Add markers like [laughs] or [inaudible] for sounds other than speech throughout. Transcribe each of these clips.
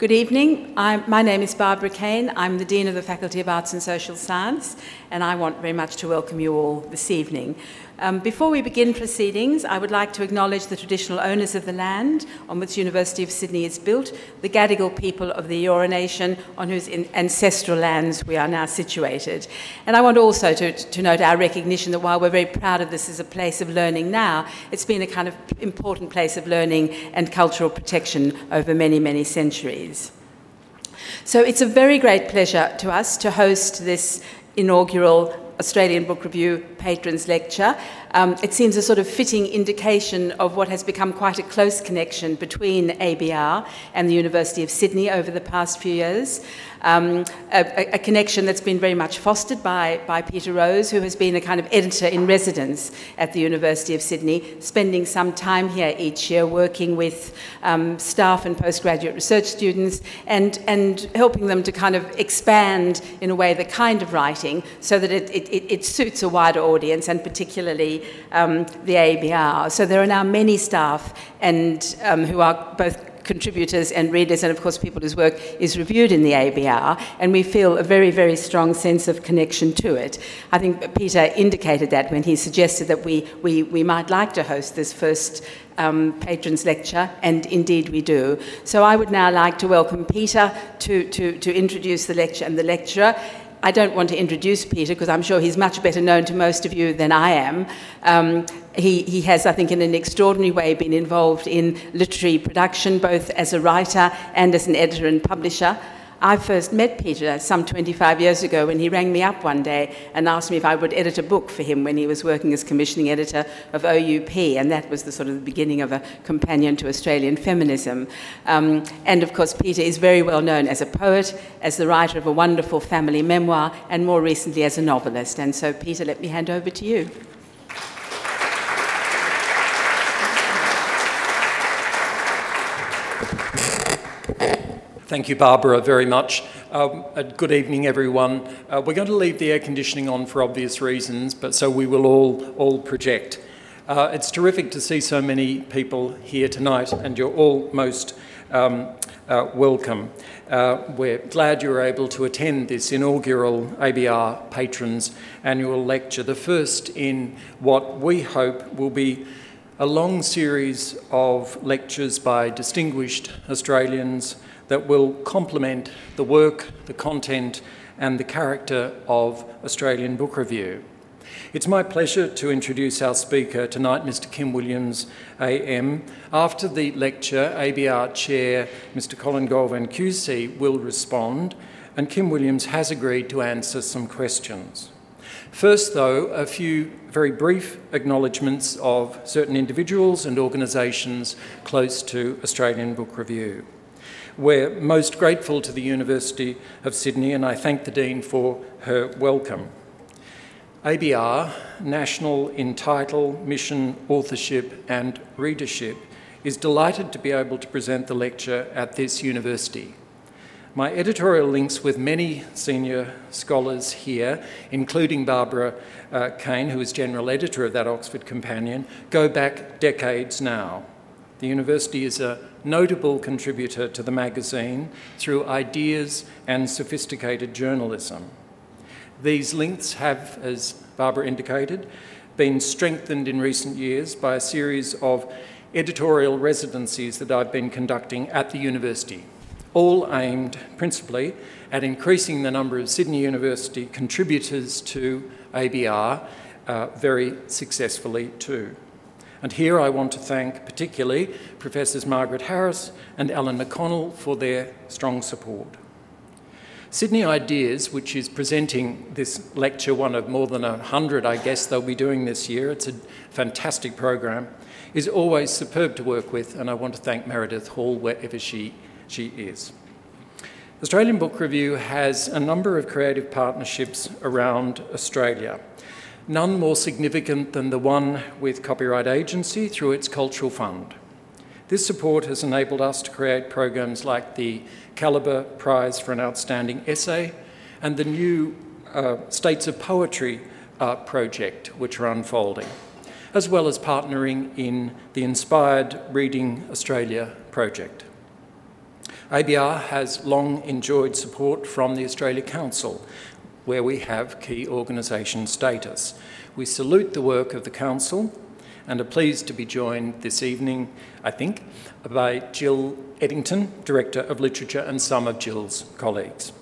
Good evening. I'm, my name is Barbara Caine. I'm the Dean of the Faculty of Arts and Social Science, and I want very much to welcome you all this evening. Um, before we begin proceedings, I would like to acknowledge the traditional owners of the land on which University of Sydney is built, the Gadigal people of the Eora Nation, on whose ancestral lands we are now situated. And I want also to, to note our recognition that while we're very proud of this as a place of learning now, it's been a kind of important place of learning and cultural protection over many, many centuries. So it's a very great pleasure to us to host this inaugural Australian Book Review Patrons Lecture. Um, it seems a sort of fitting indication of what has become quite a close connection between ABR and the University of Sydney over the past few years. Um, a, a, connection that's been very much fostered by, by Peter Rose, who has been a kind of editor in residence at the University of Sydney, spending some time here each year working with um, staff and postgraduate research students and, and helping them to kind of expand in a way the kind of writing so that it, it, it suits a wider audience and particularly um, the ABR. So there are now many staff and um, who are both contributors and readers, and of course, people whose work is reviewed in the ABR, and we feel a very, very strong sense of connection to it. I think Peter indicated that when he suggested that we, we, we might like to host this first um, patrons lecture, and indeed we do. So I would now like to welcome Peter to, to, to introduce the lecture and the lecturer. I don't want to introduce Peter because I'm sure he's much better known to most of you than I am. Um, he, he has, I think, in an extraordinary way been involved in literary production, both as a writer and as an editor and publisher. I first met Peter some 25 years ago when he rang me up one day and asked me if I would edit a book for him when he was working as commissioning editor of OUP, and that was the sort of the beginning of a companion to Australian feminism. Um, and of course, Peter is very well known as a poet, as the writer of a wonderful family memoir, and more recently as a novelist. And so, Peter, let me hand over to you. Thank you, Barbara, very much. Um, good evening, everyone. Uh, we're going to leave the air conditioning on for obvious reasons, but so we will all, all project. Uh, it's terrific to see so many people here tonight, and you're all most um, uh, welcome. Uh, we're glad you're able to attend this inaugural ABR Patrons Annual Lecture, the first in what we hope will be a long series of lectures by distinguished Australians that will complement the work, the content, and the character of Australian Book Review. It's my pleasure to introduce our speaker tonight, Mr. Kim Williams, AM. After the lecture, ABR Chair, Mr. Colin Golvan QC, will respond, and Kim Williams has agreed to answer some questions. First, though, a few very brief acknowledgements of certain individuals and organisations close to Australian Book Review. We're most grateful to the University of Sydney, and I thank the Dean for her welcome. ABR, National in Title, Mission, Authorship and Readership, is delighted to be able to present the lecture at this university. My editorial links with many senior scholars here, including Barbara uh, Caine, who is general editor of that Oxford Companion, go back decades now. The university is a notable contributor to the magazine through ideas and sophisticated journalism. These links have, as Barbara indicated, been strengthened in recent years by a series of editorial residencies that I've been conducting at the university, all aimed principally at increasing the number of Sydney University contributors to ABR uh, very successfully too. And here I want to thank particularly Professors Margaret Harris and Alan McConnell for their strong support. Sydney Ideas, which is presenting this lecture, one of more than a hundred, I guess, they'll be doing this year, it's a fantastic program, is always superb to work with, and I want to thank Meredith Hall wherever she, she is. Australian Book Review has a number of creative partnerships around Australia none more significant than the one with Copyright Agency through its Cultural Fund. This support has enabled us to create programs like the Calibre Prize for an Outstanding Essay and the new uh, States of Poetry uh, project, which are unfolding, as well as partnering in the Inspired Reading Australia project. ABR has long enjoyed support from the Australia Council, where we have key organisation status. We salute the work of the Council and are pleased to be joined this evening, I think, by Jill Eddington, Director of Literature, and some of Jill's colleagues.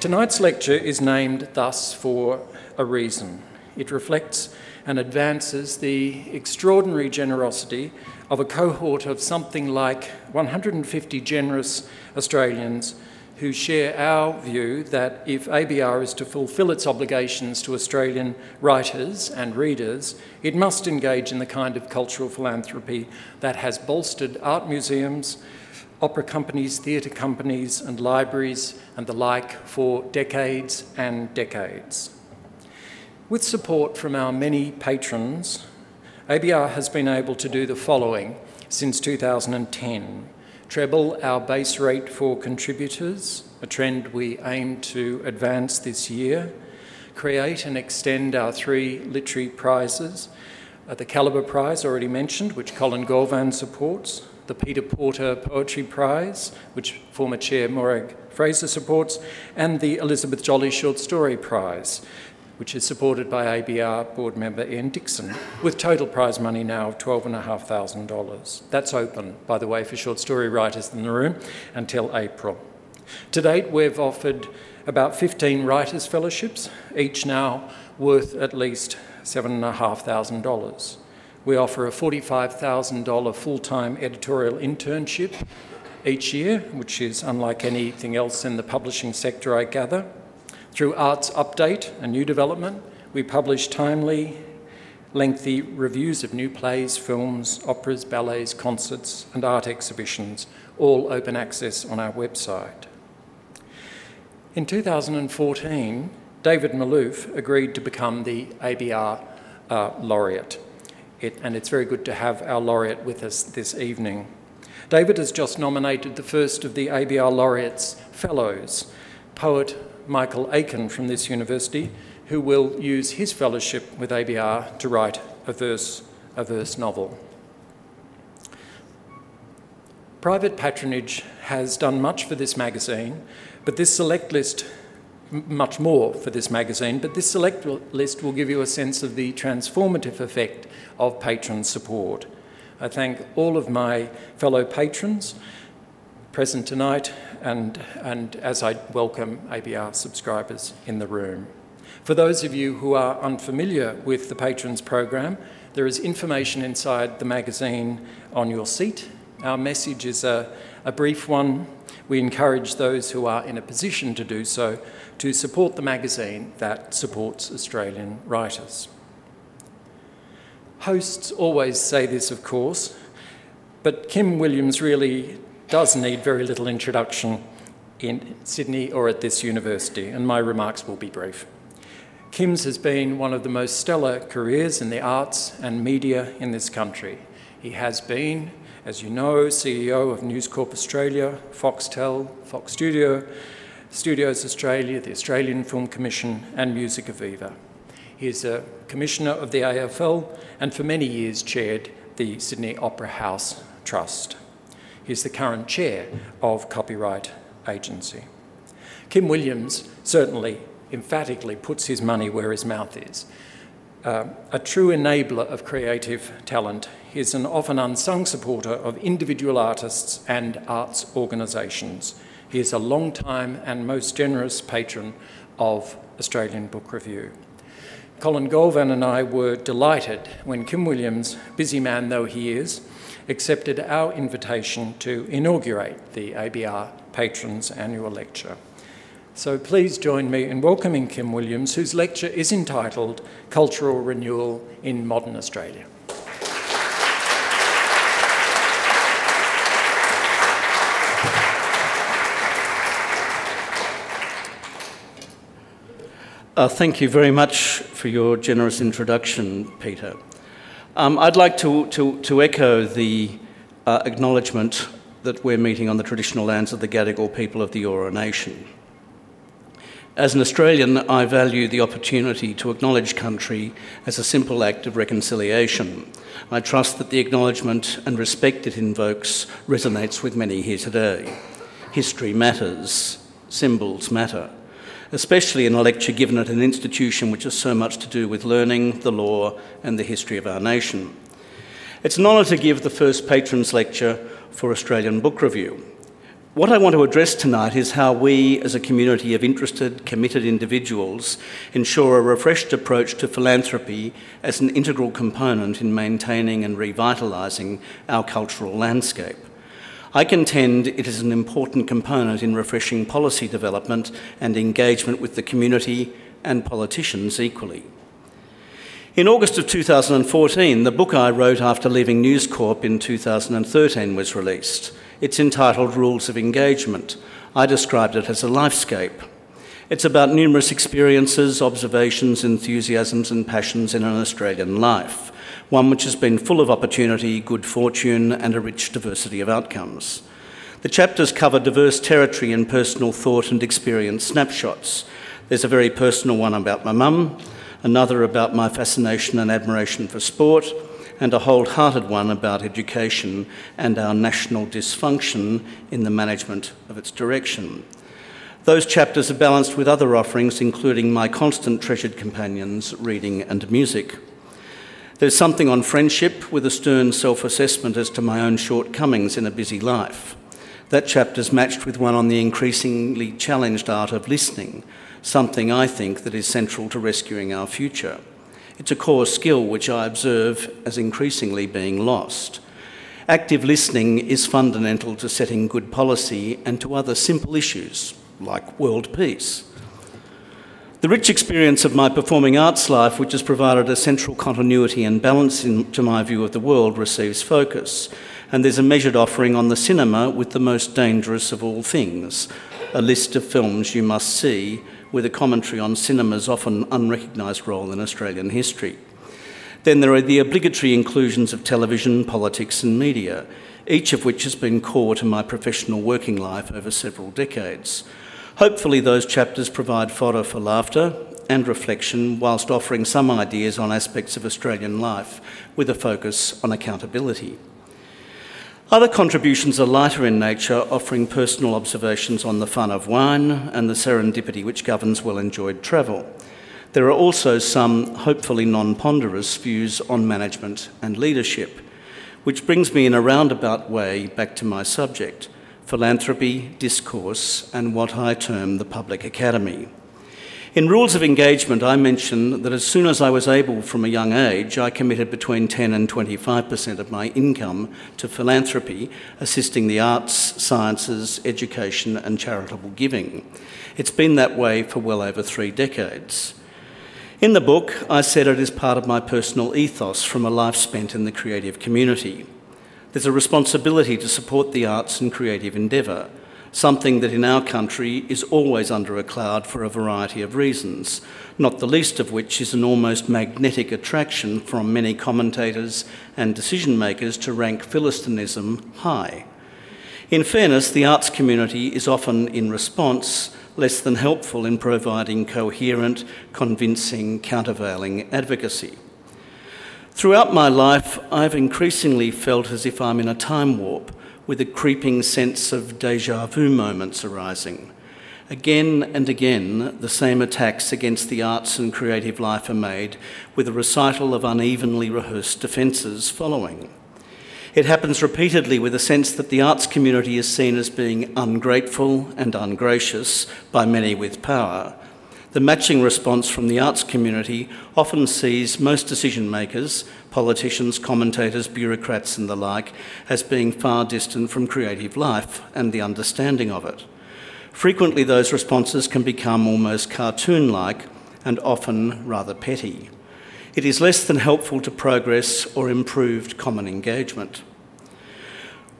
Tonight's lecture is named thus for a reason. It reflects and advances the extraordinary generosity of a cohort of something like 150 generous Australians who share our view that if ABR is to fulfil its obligations to Australian writers and readers, it must engage in the kind of cultural philanthropy that has bolstered art museums, opera companies, theatre companies, and libraries and the like for decades and decades. With support from our many patrons, ABR has been able to do the following since 2010 treble our base rate for contributors, a trend we aim to advance this year, create and extend our three literary prizes. Uh, the Calibre Prize, already mentioned, which Colin Golvan supports, the Peter Porter Poetry Prize, which former Chair Morag Fraser supports, and the Elizabeth Jolley Short Story Prize, which is supported by ABR board member Ian Dickson, with total prize money now of $12,500. That's open, by the way, for short story writers in the room until April. To date, we've offered about 15 writers' fellowships, each now worth at least $7,500. We offer a $45,000 full time editorial internship each year, which is unlike anything else in the publishing sector, I gather. Through Arts Update, a new development, we publish timely, lengthy reviews of new plays, films, operas, ballets, concerts, and art exhibitions, all open access on our website. In 2014, David Malouf agreed to become the ABR uh, laureate, it, and it's very good to have our laureate with us this evening. David has just nominated the first of the ABR laureates fellows, poet Michael Aiken from this university, who will use his fellowship with ABR to write a verse, a verse novel. Private patronage has done much for this magazine, but this select list, much more for this magazine, but this select list will give you a sense of the transformative effect of patron support. I thank all of my fellow patrons present tonight and, and as I welcome ABR subscribers in the room. For those of you who are unfamiliar with the Patrons program, there is information inside the magazine on your seat. Our message is a, a brief one. We encourage those who are in a position to do so to support the magazine that supports Australian writers. Hosts always say this, of course, but Kim Williams really does need very little introduction in Sydney or at this university, and my remarks will be brief. Kim's has been one of the most stellar careers in the arts and media in this country. He has been, as you know, CEO of News Corp Australia, Foxtel, Fox Studio, Studios Australia, the Australian Film Commission, and Musica Viva. He is a commissioner of the AFL and for many years chaired the Sydney Opera House Trust. He's the current chair of Copyright Agency. Kim Williams certainly emphatically puts his money where his mouth is. Uh, a true enabler of creative talent, he's an often unsung supporter of individual artists and arts organisations. He is a long-time and most generous patron of Australian Book Review. Colin Golvan and I were delighted when Kim Williams, busy man though he is, accepted our invitation to inaugurate the ABR Patrons Annual Lecture. So please join me in welcoming Kim Williams, whose lecture is entitled Cultural Renewal in Modern Australia. Uh, thank you very much for your generous introduction, Peter. Um, I'd like to, to, to echo the uh, acknowledgement that we're meeting on the traditional lands of the Gadigal people of the Eora Nation. As an Australian, I value the opportunity to acknowledge country as a simple act of reconciliation. I trust that the acknowledgement and respect it invokes resonates with many here today. History matters, symbols matter, especially in a lecture given at an institution which has so much to do with learning, the law, and the history of our nation. It's an honour to give the first Patrons Lecture for Australian Book Review. What I want to address tonight is how we, as a community of interested, committed individuals, ensure a refreshed approach to philanthropy as an integral component in maintaining and revitalising our cultural landscape. I contend it is an important component in refreshing policy development and engagement with the community and politicians equally. In August of 2014, the book I wrote after leaving News Corp in 2013 was released. It's entitled Rules of Engagement. I described it as a lifescape. It's about numerous experiences, observations, enthusiasms, and passions in an Australian life one which has been full of opportunity, good fortune, and a rich diversity of outcomes. The chapters cover diverse territory in personal thought and experience snapshots. There's a very personal one about my mum, another about my fascination and admiration for sport, and a wholehearted one about education and our national dysfunction in the management of its direction. Those chapters are balanced with other offerings, including my constant treasured companions, reading and music. There's something on friendship with a stern self assessment as to my own shortcomings in a busy life. That chapter's matched with one on the increasingly challenged art of listening, something I think that is central to rescuing our future. It's a core skill which I observe as increasingly being lost. Active listening is fundamental to setting good policy and to other simple issues like world peace. The rich experience of my performing arts life, which has provided a central continuity and balance in, to my view of the world, receives focus. And there's a measured offering on the cinema with the most dangerous of all things a list of films you must see, with a commentary on cinema's often unrecognised role in Australian history. Then there are the obligatory inclusions of television, politics, and media, each of which has been core to my professional working life over several decades. Hopefully, those chapters provide fodder for laughter and reflection whilst offering some ideas on aspects of Australian life with a focus on accountability. Other contributions are lighter in nature, offering personal observations on the fun of wine and the serendipity which governs well enjoyed travel. There are also some hopefully non ponderous views on management and leadership, which brings me in a roundabout way back to my subject philanthropy, discourse, and what I term the public academy. In Rules of Engagement, I mention that as soon as I was able from a young age, I committed between 10 and 25% of my income to philanthropy, assisting the arts, sciences, education, and charitable giving. It's been that way for well over three decades. In the book, I said it is part of my personal ethos from a life spent in the creative community. There's a responsibility to support the arts and creative endeavour, something that in our country is always under a cloud for a variety of reasons, not the least of which is an almost magnetic attraction from many commentators and decision makers to rank Philistinism high. In fairness, the arts community is often, in response, less than helpful in providing coherent, convincing, countervailing advocacy. Throughout my life, I've increasingly felt as if I'm in a time warp with a creeping sense of deja vu moments arising. Again and again, the same attacks against the arts and creative life are made, with a recital of unevenly rehearsed defences following. It happens repeatedly with a sense that the arts community is seen as being ungrateful and ungracious by many with power, the matching response from the arts community often sees most decision makers, politicians, commentators, bureaucrats, and the like, as being far distant from creative life and the understanding of it. Frequently, those responses can become almost cartoon like and often rather petty. It is less than helpful to progress or improved common engagement.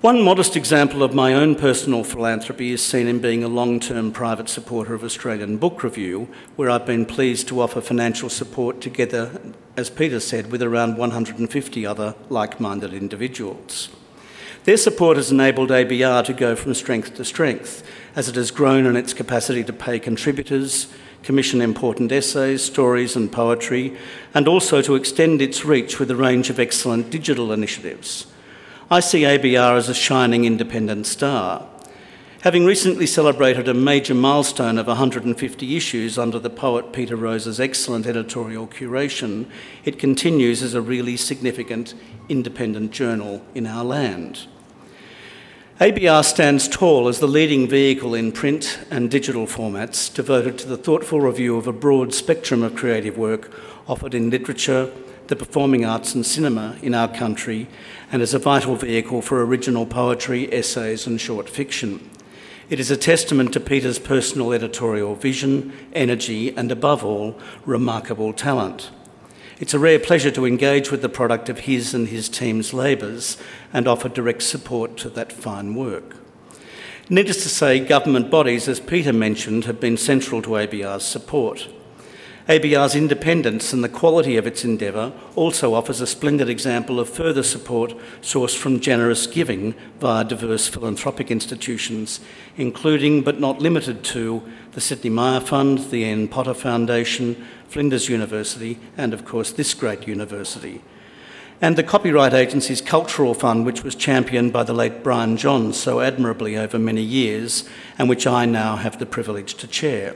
One modest example of my own personal philanthropy is seen in being a long term private supporter of Australian Book Review, where I've been pleased to offer financial support together, as Peter said, with around 150 other like minded individuals. Their support has enabled ABR to go from strength to strength as it has grown in its capacity to pay contributors, commission important essays, stories, and poetry, and also to extend its reach with a range of excellent digital initiatives. I see ABR as a shining independent star. Having recently celebrated a major milestone of 150 issues under the poet Peter Rose's excellent editorial curation, it continues as a really significant independent journal in our land. ABR stands tall as the leading vehicle in print and digital formats devoted to the thoughtful review of a broad spectrum of creative work offered in literature, the performing arts, and cinema in our country, and as a vital vehicle for original poetry, essays, and short fiction. It is a testament to Peter's personal editorial vision, energy, and above all, remarkable talent. It's a rare pleasure to engage with the product of his and his team's labours and offer direct support to that fine work. Needless to say, government bodies, as Peter mentioned, have been central to ABR's support. ABR's independence and the quality of its endeavour also offers a splendid example of further support sourced from generous giving via diverse philanthropic institutions, including but not limited to the Sidney Myer Fund, the Ian Potter Foundation, Flinders University, and of course this great university. And the Copyright Agency's Cultural Fund, which was championed by the late Brian Johns so admirably over many years, and which I now have the privilege to chair.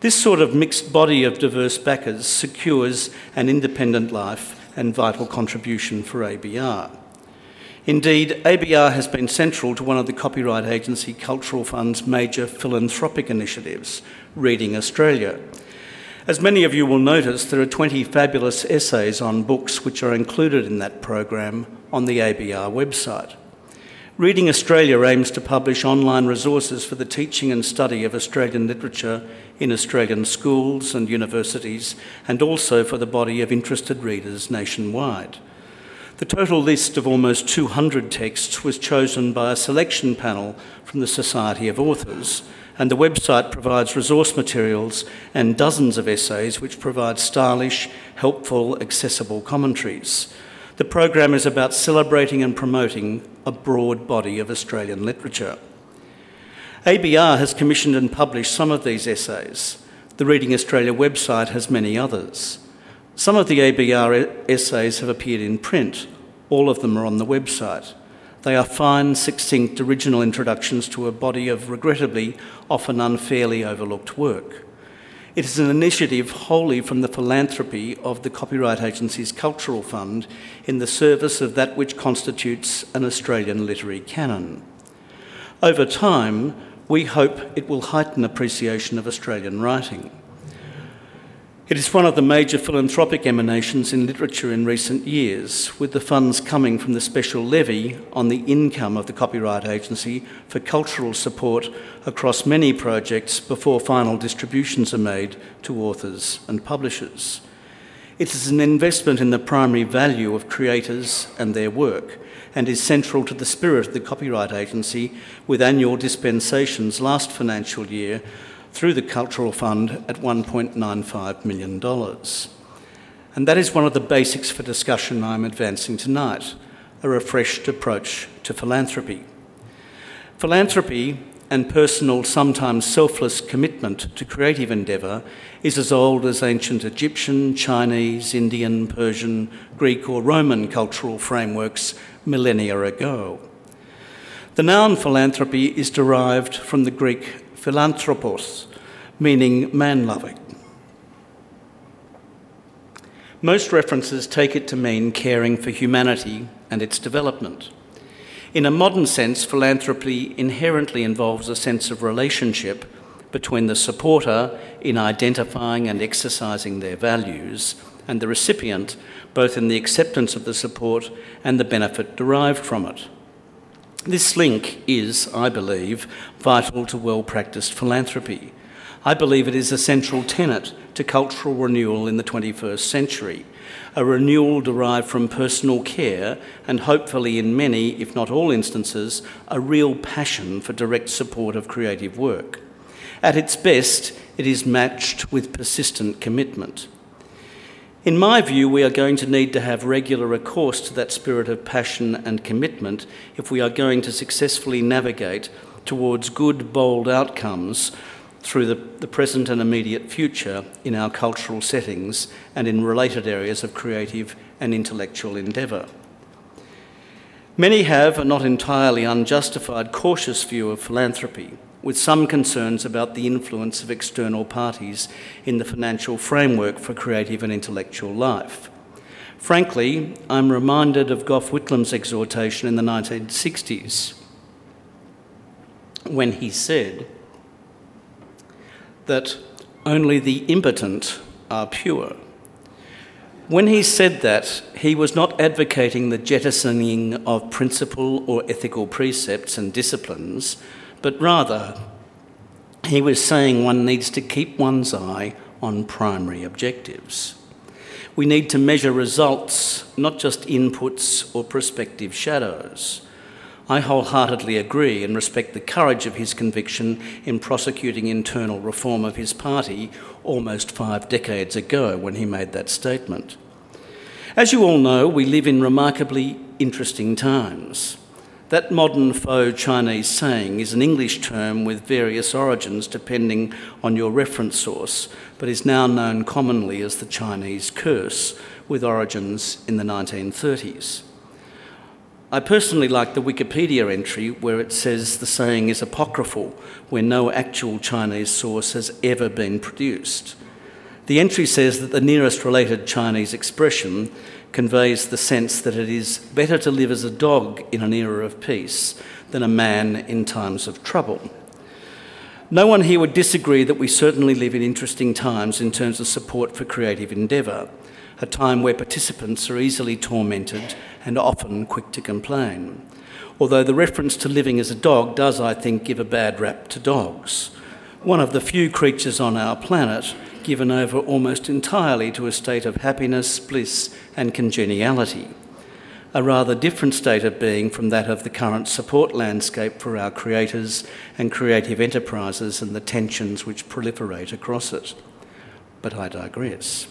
This sort of mixed body of diverse backers secures an independent life and vital contribution for ABR. Indeed, ABR has been central to one of the Copyright Agency Cultural Fund's major philanthropic initiatives, Reading Australia, as many of you will notice, there are 20 fabulous essays on books which are included in that program on the ABR website. Reading Australia aims to publish online resources for the teaching and study of Australian literature in Australian schools and universities, and also for the body of interested readers nationwide. The total list of almost 200 texts was chosen by a selection panel from the Society of Authors and the website provides resource materials and dozens of essays which provide stylish, helpful, accessible commentaries. The program is about celebrating and promoting a broad body of Australian literature. ABR has commissioned and published some of these essays. The Reading Australia website has many others. Some of the ABR essays have appeared in print, all of them are on the website. They are fine, succinct, original introductions to a body of regrettably often unfairly overlooked work. It is an initiative wholly from the philanthropy of the Copyright Agency's Cultural Fund in the service of that which constitutes an Australian literary canon. Over time, we hope it will heighten appreciation of Australian writing. It is one of the major philanthropic emanations in literature in recent years, with the funds coming from the special levy on the income of the Copyright Agency for cultural support across many projects before final distributions are made to authors and publishers. It is an investment in the primary value of creators and their work, and is central to the spirit of the Copyright Agency, with annual dispensations last financial year through the Cultural Fund at $1.95 million. And that is one of the basics for discussion I'm advancing tonight a refreshed approach to philanthropy. Philanthropy and personal, sometimes selfless commitment to creative endeavour is as old as ancient Egyptian, Chinese, Indian, Persian, Greek, or Roman cultural frameworks millennia ago. The noun philanthropy is derived from the Greek philanthropos, meaning man loving. Most references take it to mean caring for humanity and its development. In a modern sense, philanthropy inherently involves a sense of relationship between the supporter in identifying and exercising their values and the recipient, both in the acceptance of the support and the benefit derived from it. This link is, I believe, vital to well practiced philanthropy. I believe it is a central tenet to cultural renewal in the 21st century, a renewal derived from personal care and hopefully, in many, if not all instances, a real passion for direct support of creative work. At its best, it is matched with persistent commitment. In my view, we are going to need to have regular recourse to that spirit of passion and commitment if we are going to successfully navigate towards good, bold outcomes through the, the present and immediate future in our cultural settings and in related areas of creative and intellectual endeavour. Many have a not entirely unjustified cautious view of philanthropy, with some concerns about the influence of external parties in the financial framework for creative and intellectual life. Frankly, I'm reminded of Gough Whitlam's exhortation in the 1960s when he said that only the impotent are pure. When he said that, he was not advocating the jettisoning of principle or ethical precepts and disciplines, but rather he was saying one needs to keep one's eye on primary objectives. We need to measure results, not just inputs or prospective shadows. I wholeheartedly agree and respect the courage of his conviction in prosecuting internal reform of his party almost five decades ago when he made that statement. As you all know, we live in remarkably interesting times. That modern faux Chinese saying is an English term with various origins depending on your reference source, but is now known commonly as the Chinese curse, with origins in the 1930s. I personally like the Wikipedia entry where it says the saying is apocryphal, where no actual Chinese source has ever been produced. The entry says that the nearest related Chinese expression conveys the sense that it is better to live as a dog in an era of peace than a man in times of trouble. No one here would disagree that we certainly live in interesting times in terms of support for creative endeavour, a time where participants are easily tormented and often quick to complain. Although the reference to living as a dog does, I think, give a bad rap to dogs. One of the few creatures on our planet given over almost entirely to a state of happiness, bliss, and congeniality. A rather different state of being from that of the current support landscape for our creators and creative enterprises and the tensions which proliferate across it. But I digress.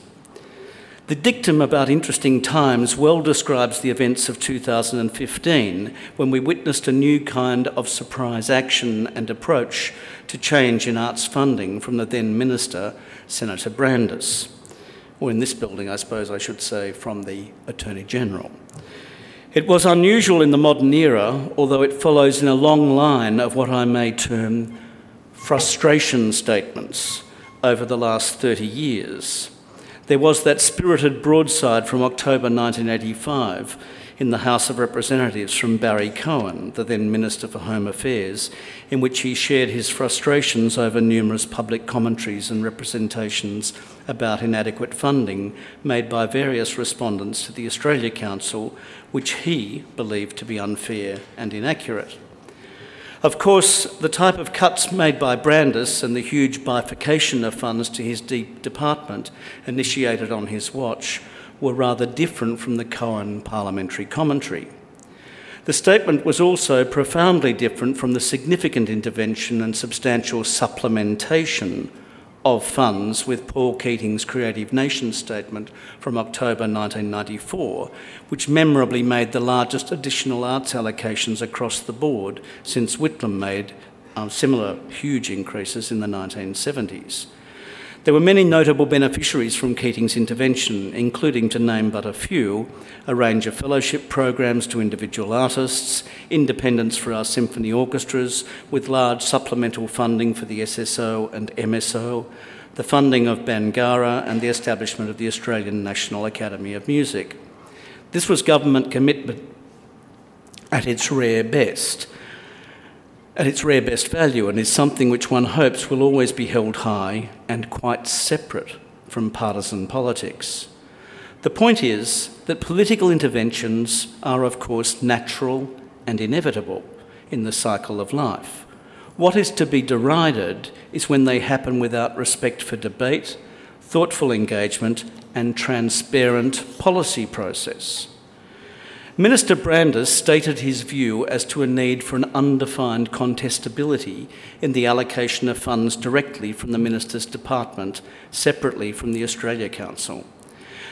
The dictum about interesting times well describes the events of 2015 when we witnessed a new kind of surprise action and approach to change in arts funding from the then Minister, Senator Brandis. Or in this building, I suppose I should say, from the Attorney General. It was unusual in the modern era, although it follows in a long line of what I may term frustration statements over the last 30 years. There was that spirited broadside from October 1985 in the House of Representatives from Barry Cohen, the then Minister for Home Affairs, in which he shared his frustrations over numerous public commentaries and representations about inadequate funding made by various respondents to the Australia Council, which he believed to be unfair and inaccurate. Of course, the type of cuts made by Brandis and the huge bifurcation of funds to his deep department initiated on his watch were rather different from the Cohen parliamentary commentary. The statement was also profoundly different from the significant intervention and substantial supplementation of funds with Paul Keating's Creative Nation statement from October 1994, which memorably made the largest additional arts allocations across the board since Whitlam made um, similar huge increases in the 1970s. There were many notable beneficiaries from Keating's intervention, including, to name but a few, a range of fellowship programs to individual artists, independence for our symphony orchestras, with large supplemental funding for the SSO and MSO, the funding of Bangarra, and the establishment of the Australian National Academy of Music. This was government commitment at its rare best at its rare best value and is something which one hopes will always be held high and quite separate from partisan politics. The point is that political interventions are, of course, natural and inevitable in the cycle of life. What is to be derided is when they happen without respect for debate, thoughtful engagement, and transparent policy process. Minister Brandis stated his view as to a need for an undefined contestability in the allocation of funds directly from the Minister's Department, separately from the Australia Council.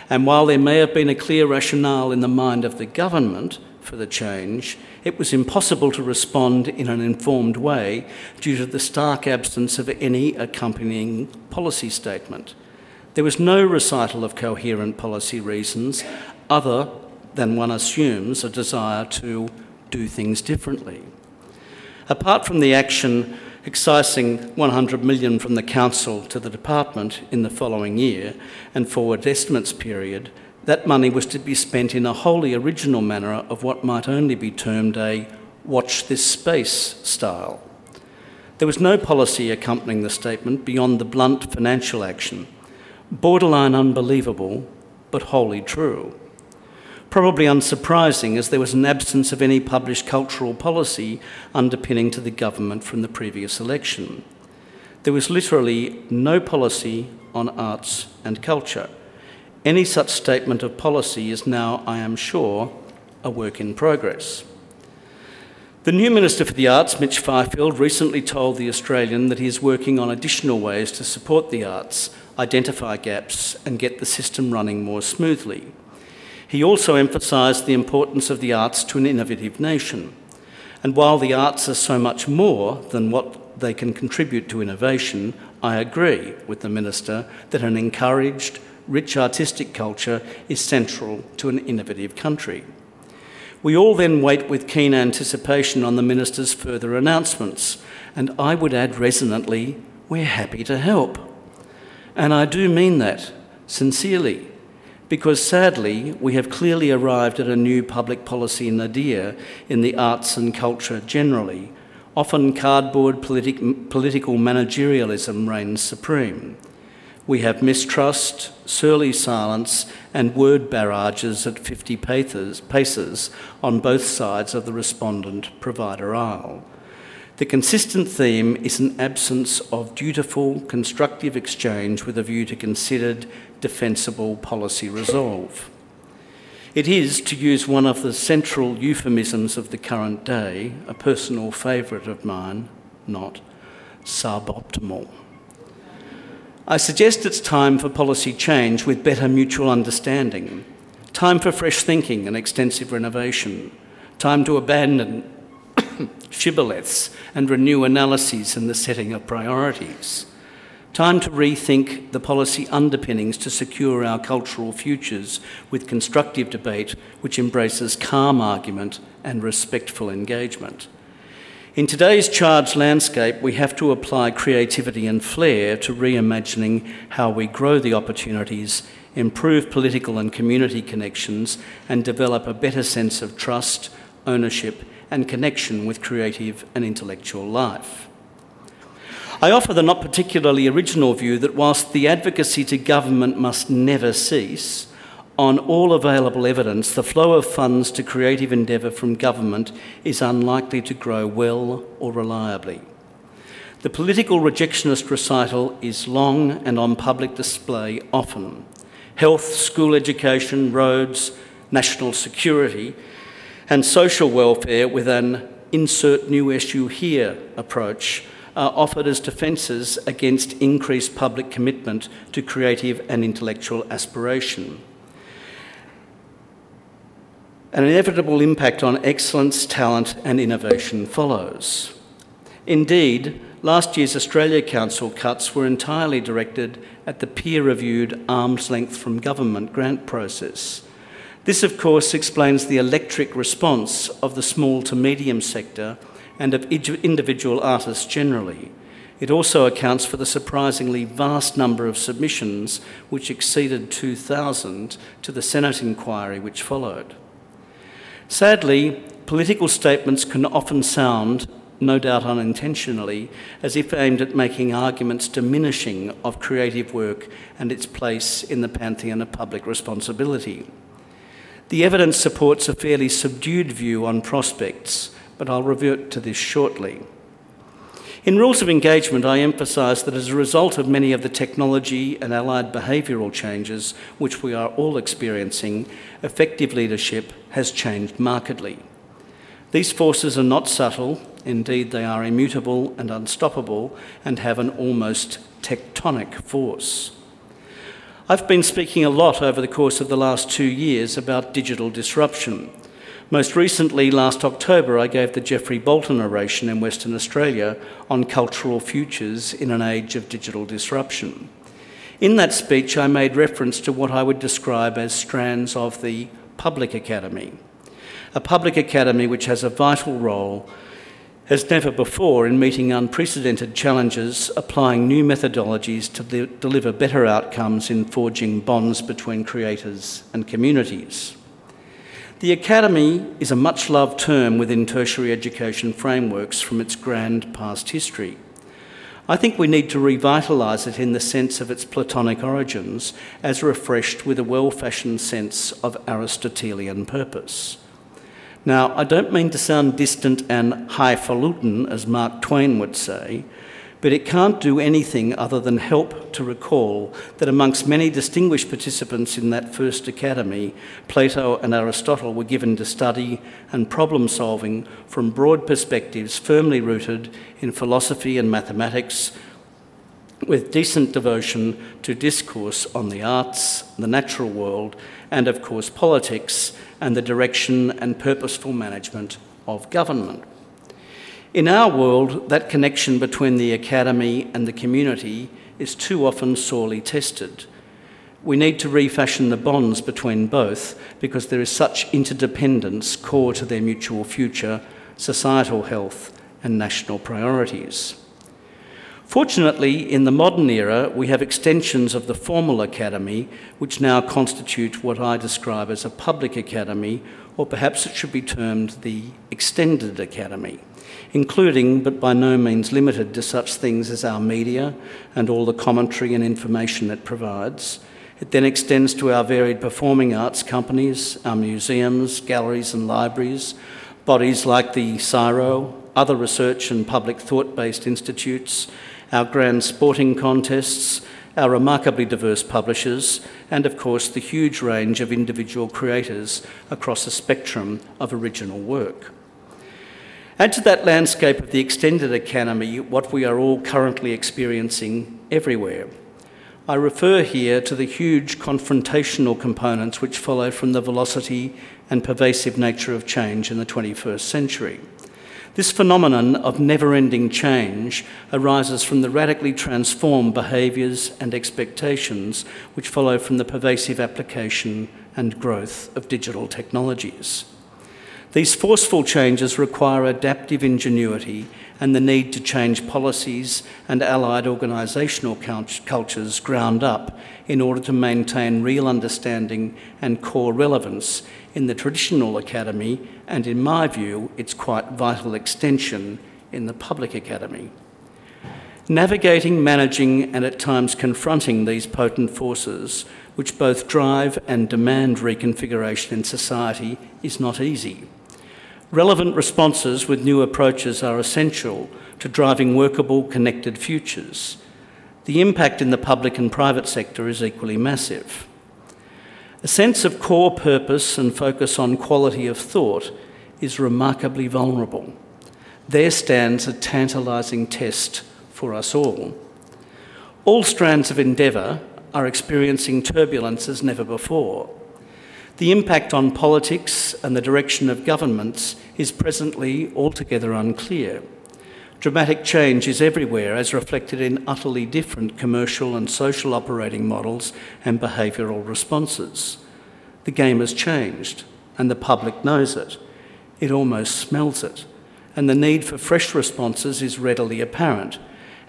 And while there may have been a clear rationale in the mind of the government for the change, it was impossible to respond in an informed way due to the stark absence of any accompanying policy statement. There was no recital of coherent policy reasons other than one assumes a desire to do things differently. Apart from the action excising 100 million from the council to the department in the following year and forward estimates period, that money was to be spent in a wholly original manner of what might only be termed a watch this space style. There was no policy accompanying the statement beyond the blunt financial action, borderline unbelievable, but wholly true. Probably unsurprising, as there was an absence of any published cultural policy underpinning to the government from the previous election. There was literally no policy on arts and culture. Any such statement of policy is now, I am sure, a work in progress. The new Minister for the Arts, Mitch Fifield, recently told The Australian that he is working on additional ways to support the arts, identify gaps, and get the system running more smoothly. He also emphasised the importance of the arts to an innovative nation. And while the arts are so much more than what they can contribute to innovation, I agree with the Minister that an encouraged, rich artistic culture is central to an innovative country. We all then wait with keen anticipation on the Minister's further announcements, and I would add resonantly, we're happy to help. And I do mean that sincerely because sadly, we have clearly arrived at a new public policy nadir in the arts and culture generally. Often cardboard politic, political managerialism reigns supreme. We have mistrust, surly silence, and word barrages at 50 paces on both sides of the respondent provider aisle. The consistent theme is an absence of dutiful, constructive exchange with a view to considered, defensible policy resolve. It is, to use one of the central euphemisms of the current day, a personal favourite of mine, not suboptimal. I suggest it's time for policy change with better mutual understanding, time for fresh thinking and extensive renovation, time to abandon [coughs] shibboleths and renew analyses in the setting of priorities. Time to rethink the policy underpinnings to secure our cultural futures with constructive debate which embraces calm argument and respectful engagement. In today's charged landscape, we have to apply creativity and flair to reimagining how we grow the opportunities, improve political and community connections, and develop a better sense of trust, ownership, and connection with creative and intellectual life. I offer the not particularly original view that whilst the advocacy to government must never cease, on all available evidence, the flow of funds to creative endeavour from government is unlikely to grow well or reliably. The political rejectionist recital is long and on public display often. Health, school education, roads, national security and social welfare with an insert new issue here approach are offered as defences against increased public commitment to creative and intellectual aspiration. An inevitable impact on excellence, talent, and innovation follows. Indeed, last year's Australia Council cuts were entirely directed at the peer reviewed arm's length from government grant process. This, of course, explains the electric response of the small to medium sector and of individual artists generally. It also accounts for the surprisingly vast number of submissions, which exceeded 2,000, to the Senate inquiry which followed. Sadly, political statements can often sound, no doubt unintentionally, as if aimed at making arguments diminishing of creative work and its place in the pantheon of public responsibility. The evidence supports a fairly subdued view on prospects, but I'll revert to this shortly. In rules of engagement, I emphasise that as a result of many of the technology and allied behavioural changes which we are all experiencing, effective leadership has changed markedly. These forces are not subtle, indeed, they are immutable and unstoppable and have an almost tectonic force. I've been speaking a lot over the course of the last two years about digital disruption. Most recently, last October, I gave the Geoffrey Bolton oration in Western Australia on cultural futures in an age of digital disruption. In that speech, I made reference to what I would describe as strands of the public academy. A public academy which has a vital role as never before in meeting unprecedented challenges, applying new methodologies to de- deliver better outcomes in forging bonds between creators and communities. The Academy is a much loved term within tertiary education frameworks from its grand past history. I think we need to revitalise it in the sense of its Platonic origins, as refreshed with a well fashioned sense of Aristotelian purpose. Now, I don't mean to sound distant and highfalutin, as Mark Twain would say, but it can't do anything other than help to recall that amongst many distinguished participants in that first academy, Plato and Aristotle were given to study and problem solving from broad perspectives firmly rooted in philosophy and mathematics, with decent devotion to discourse on the arts, the natural world, and of course politics and the direction and purposeful management of government. In our world, that connection between the academy and the community is too often sorely tested. We need to refashion the bonds between both because there is such interdependence core to their mutual future, societal health, and national priorities. Fortunately, in the modern era, we have extensions of the formal academy, which now constitute what I describe as a public academy, or perhaps it should be termed the extended academy, including, but by no means limited to, such things as our media and all the commentary and information it provides. It then extends to our varied performing arts companies, our museums, galleries, and libraries, bodies like the CSIRO, other research and public thought based institutes our grand sporting contests, our remarkably diverse publishers, and of course the huge range of individual creators across a spectrum of original work. Add to that landscape of the extended economy what we are all currently experiencing everywhere. I refer here to the huge confrontational components which follow from the velocity and pervasive nature of change in the 21st century. This phenomenon of never ending change arises from the radically transformed behaviours and expectations which follow from the pervasive application and growth of digital technologies. These forceful changes require adaptive ingenuity and the need to change policies and allied organisational cultures ground up in order to maintain real understanding and core relevance in the traditional academy, and in my view, its quite vital extension in the public academy. Navigating, managing, and at times confronting these potent forces, which both drive and demand reconfiguration in society, is not easy. Relevant responses with new approaches are essential to driving workable, connected futures. The impact in the public and private sector is equally massive. A sense of core purpose and focus on quality of thought is remarkably vulnerable. There stands a tantalising test for us all. All strands of endeavour are experiencing turbulence as never before. The impact on politics and the direction of governments is presently altogether unclear. Dramatic change is everywhere, as reflected in utterly different commercial and social operating models and behavioural responses. The game has changed, and the public knows it. It almost smells it, and the need for fresh responses is readily apparent,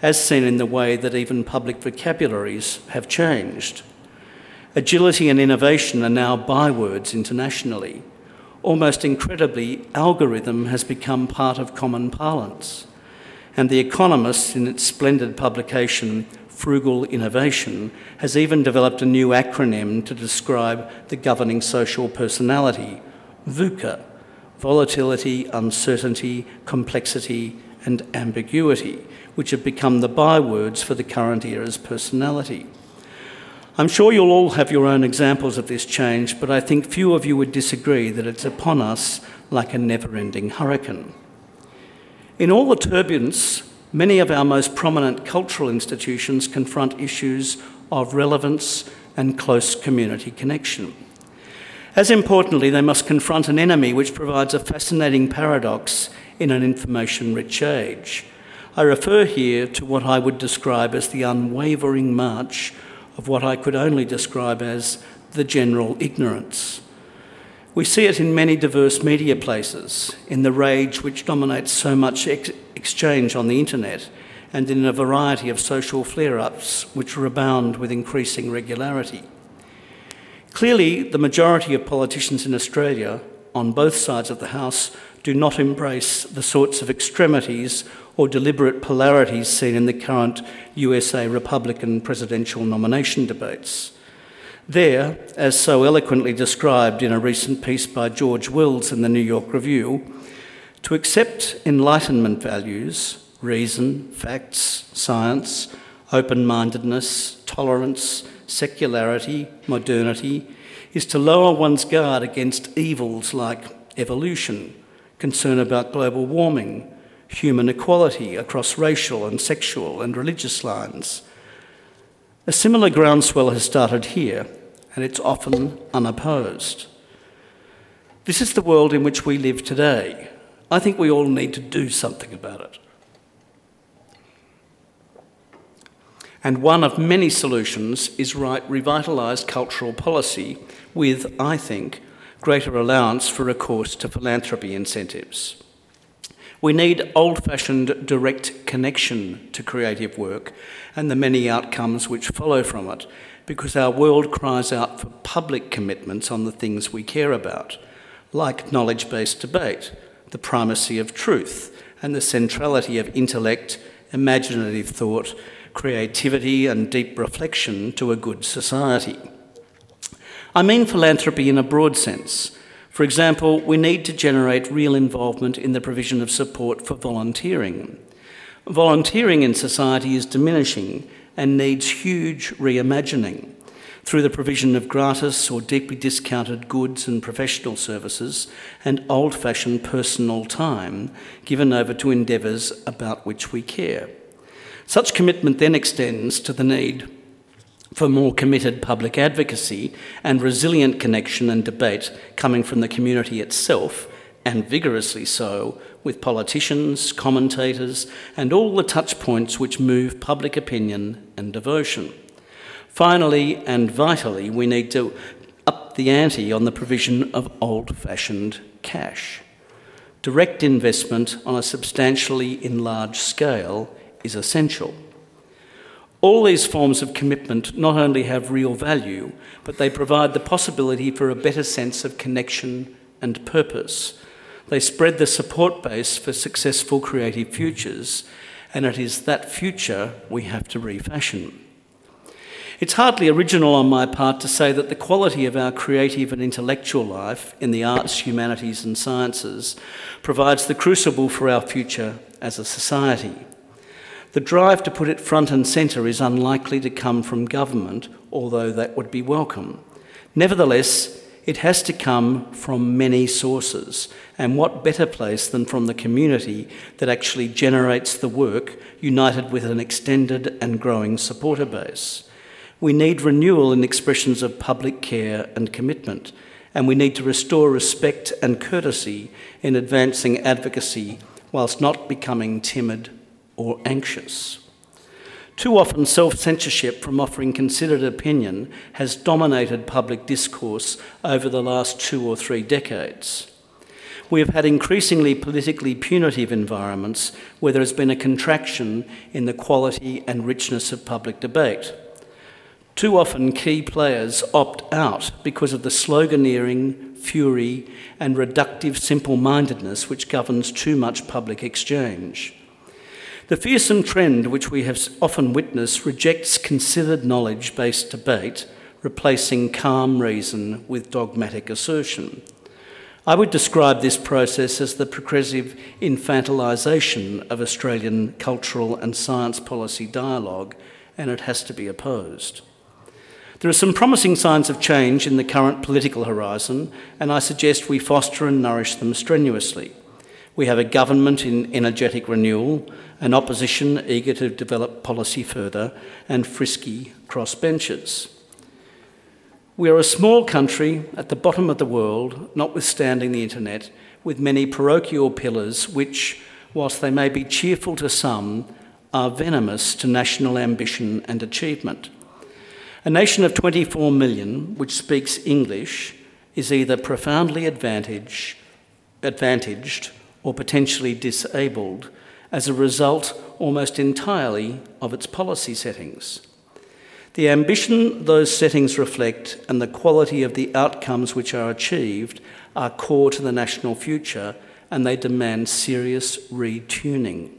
as seen in the way that even public vocabularies have changed. Agility and innovation are now bywords internationally. Almost incredibly, algorithm has become part of common parlance and The Economist, in its splendid publication Frugal Innovation, has even developed a new acronym to describe the governing social personality VUCA volatility, uncertainty, complexity, and ambiguity, which have become the bywords for the current era's personality. I'm sure you'll all have your own examples of this change, but I think few of you would disagree that it's upon us like a never ending hurricane. In all the turbulence, many of our most prominent cultural institutions confront issues of relevance and close community connection. As importantly, they must confront an enemy which provides a fascinating paradox in an information rich age. I refer here to what I would describe as the unwavering march of what I could only describe as the general ignorance. We see it in many diverse media places, in the rage which dominates so much ex- exchange on the internet, and in a variety of social flare ups which rebound with increasing regularity. Clearly, the majority of politicians in Australia, on both sides of the House, do not embrace the sorts of extremities or deliberate polarities seen in the current USA Republican presidential nomination debates. There, as so eloquently described in a recent piece by George Wills in the New York Review, to accept Enlightenment values, reason, facts, science, open mindedness, tolerance, secularity, modernity, is to lower one's guard against evils like evolution, concern about global warming, human equality across racial and sexual and religious lines, a similar groundswell has started here, and it's often unopposed. This is the world in which we live today. I think we all need to do something about it. And one of many solutions is right revitalised cultural policy with, I think, greater allowance for recourse to philanthropy incentives. We need old fashioned direct connection to creative work and the many outcomes which follow from it, because our world cries out for public commitments on the things we care about, like knowledge based debate, the primacy of truth, and the centrality of intellect, imaginative thought, creativity, and deep reflection to a good society. I mean philanthropy in a broad sense for example, we need to generate real involvement in the provision of support for volunteering. Volunteering in society is diminishing and needs huge reimagining through the provision of gratis or deeply discounted goods and professional services and old fashioned personal time given over to endeavours about which we care. Such commitment then extends to the need for more committed public advocacy and resilient connection and debate coming from the community itself, and vigorously so, with politicians, commentators, and all the touch points which move public opinion and devotion. Finally and vitally, we need to up the ante on the provision of old fashioned cash. Direct investment on a substantially enlarged scale is essential. All these forms of commitment not only have real value, but they provide the possibility for a better sense of connection and purpose. They spread the support base for successful creative futures, and it is that future we have to refashion. It's hardly original on my part to say that the quality of our creative and intellectual life in the arts, humanities, and sciences provides the crucible for our future as a society. The drive to put it front and centre is unlikely to come from government, although that would be welcome. Nevertheless, it has to come from many sources, and what better place than from the community that actually generates the work, united with an extended and growing supporter base? We need renewal in expressions of public care and commitment, and we need to restore respect and courtesy in advancing advocacy whilst not becoming timid or anxious. Too often, self censorship from offering considered opinion has dominated public discourse over the last two or three decades. We have had increasingly politically punitive environments where there has been a contraction in the quality and richness of public debate. Too often, key players opt out because of the sloganeering, fury, and reductive simple mindedness which governs too much public exchange. The fearsome trend which we have often witnessed rejects considered knowledge based debate, replacing calm reason with dogmatic assertion. I would describe this process as the progressive infantilisation of Australian cultural and science policy dialogue, and it has to be opposed. There are some promising signs of change in the current political horizon, and I suggest we foster and nourish them strenuously. We have a government in energetic renewal, an opposition eager to develop policy further, and frisky crossbenchers. We are a small country at the bottom of the world, notwithstanding the internet, with many parochial pillars which, whilst they may be cheerful to some, are venomous to national ambition and achievement. A nation of 24 million, which speaks English, is either profoundly advantaged, advantaged or potentially disabled as a result almost entirely of its policy settings. The ambition those settings reflect and the quality of the outcomes which are achieved are core to the national future and they demand serious retuning.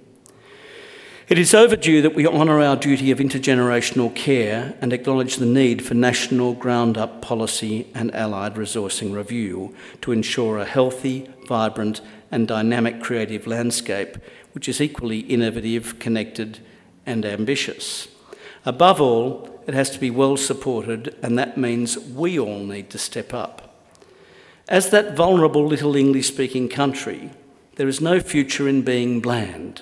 It is overdue that we honour our duty of intergenerational care and acknowledge the need for national ground up policy and allied resourcing review to ensure a healthy, vibrant, and dynamic creative landscape which is equally innovative, connected, and ambitious. Above all, it has to be well supported, and that means we all need to step up. As that vulnerable little English speaking country, there is no future in being bland.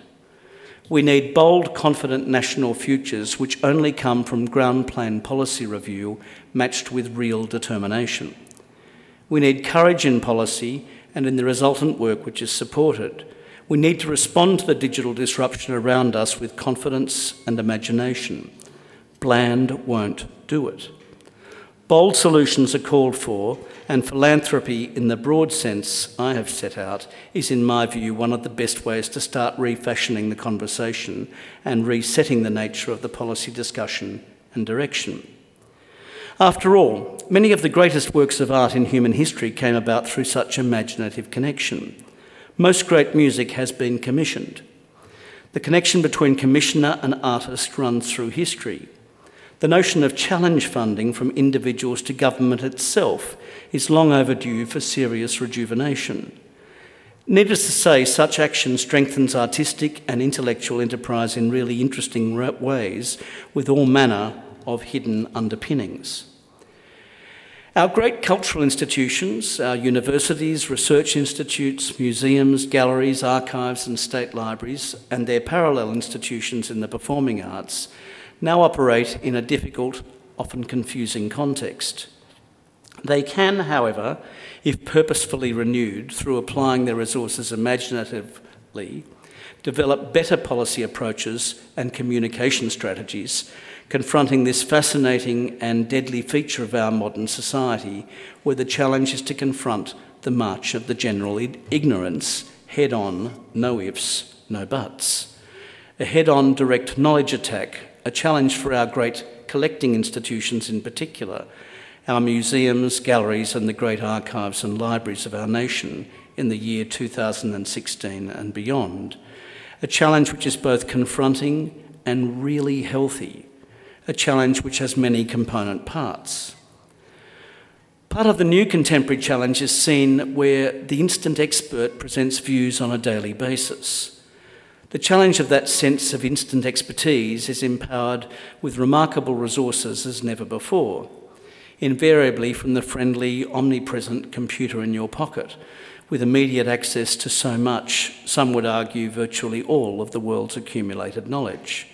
We need bold, confident national futures which only come from ground plan policy review matched with real determination. We need courage in policy and in the resultant work which is supported. We need to respond to the digital disruption around us with confidence and imagination. Bland won't do it. Bold solutions are called for, and philanthropy, in the broad sense I have set out, is, in my view, one of the best ways to start refashioning the conversation and resetting the nature of the policy discussion and direction. After all, many of the greatest works of art in human history came about through such imaginative connection. Most great music has been commissioned. The connection between commissioner and artist runs through history. The notion of challenge funding from individuals to government itself is long overdue for serious rejuvenation. Needless to say, such action strengthens artistic and intellectual enterprise in really interesting ways with all manner of hidden underpinnings. Our great cultural institutions, our universities, research institutes, museums, galleries, archives, and state libraries, and their parallel institutions in the performing arts now operate in a difficult, often confusing context. They can, however, if purposefully renewed through applying their resources imaginatively, develop better policy approaches and communication strategies confronting this fascinating and deadly feature of our modern society, where the challenge is to confront the march of the general ignorance head on, no ifs, no buts. A head on direct knowledge attack a challenge for our great collecting institutions in particular, our museums, galleries, and the great archives and libraries of our nation in the year 2016 and beyond. A challenge which is both confronting and really healthy, a challenge which has many component parts. Part of the new contemporary challenge is seen where the instant expert presents views on a daily basis. The challenge of that sense of instant expertise is empowered with remarkable resources as never before, invariably from the friendly, omnipresent computer in your pocket, with immediate access to so much, some would argue virtually all, of the world's accumulated knowledge.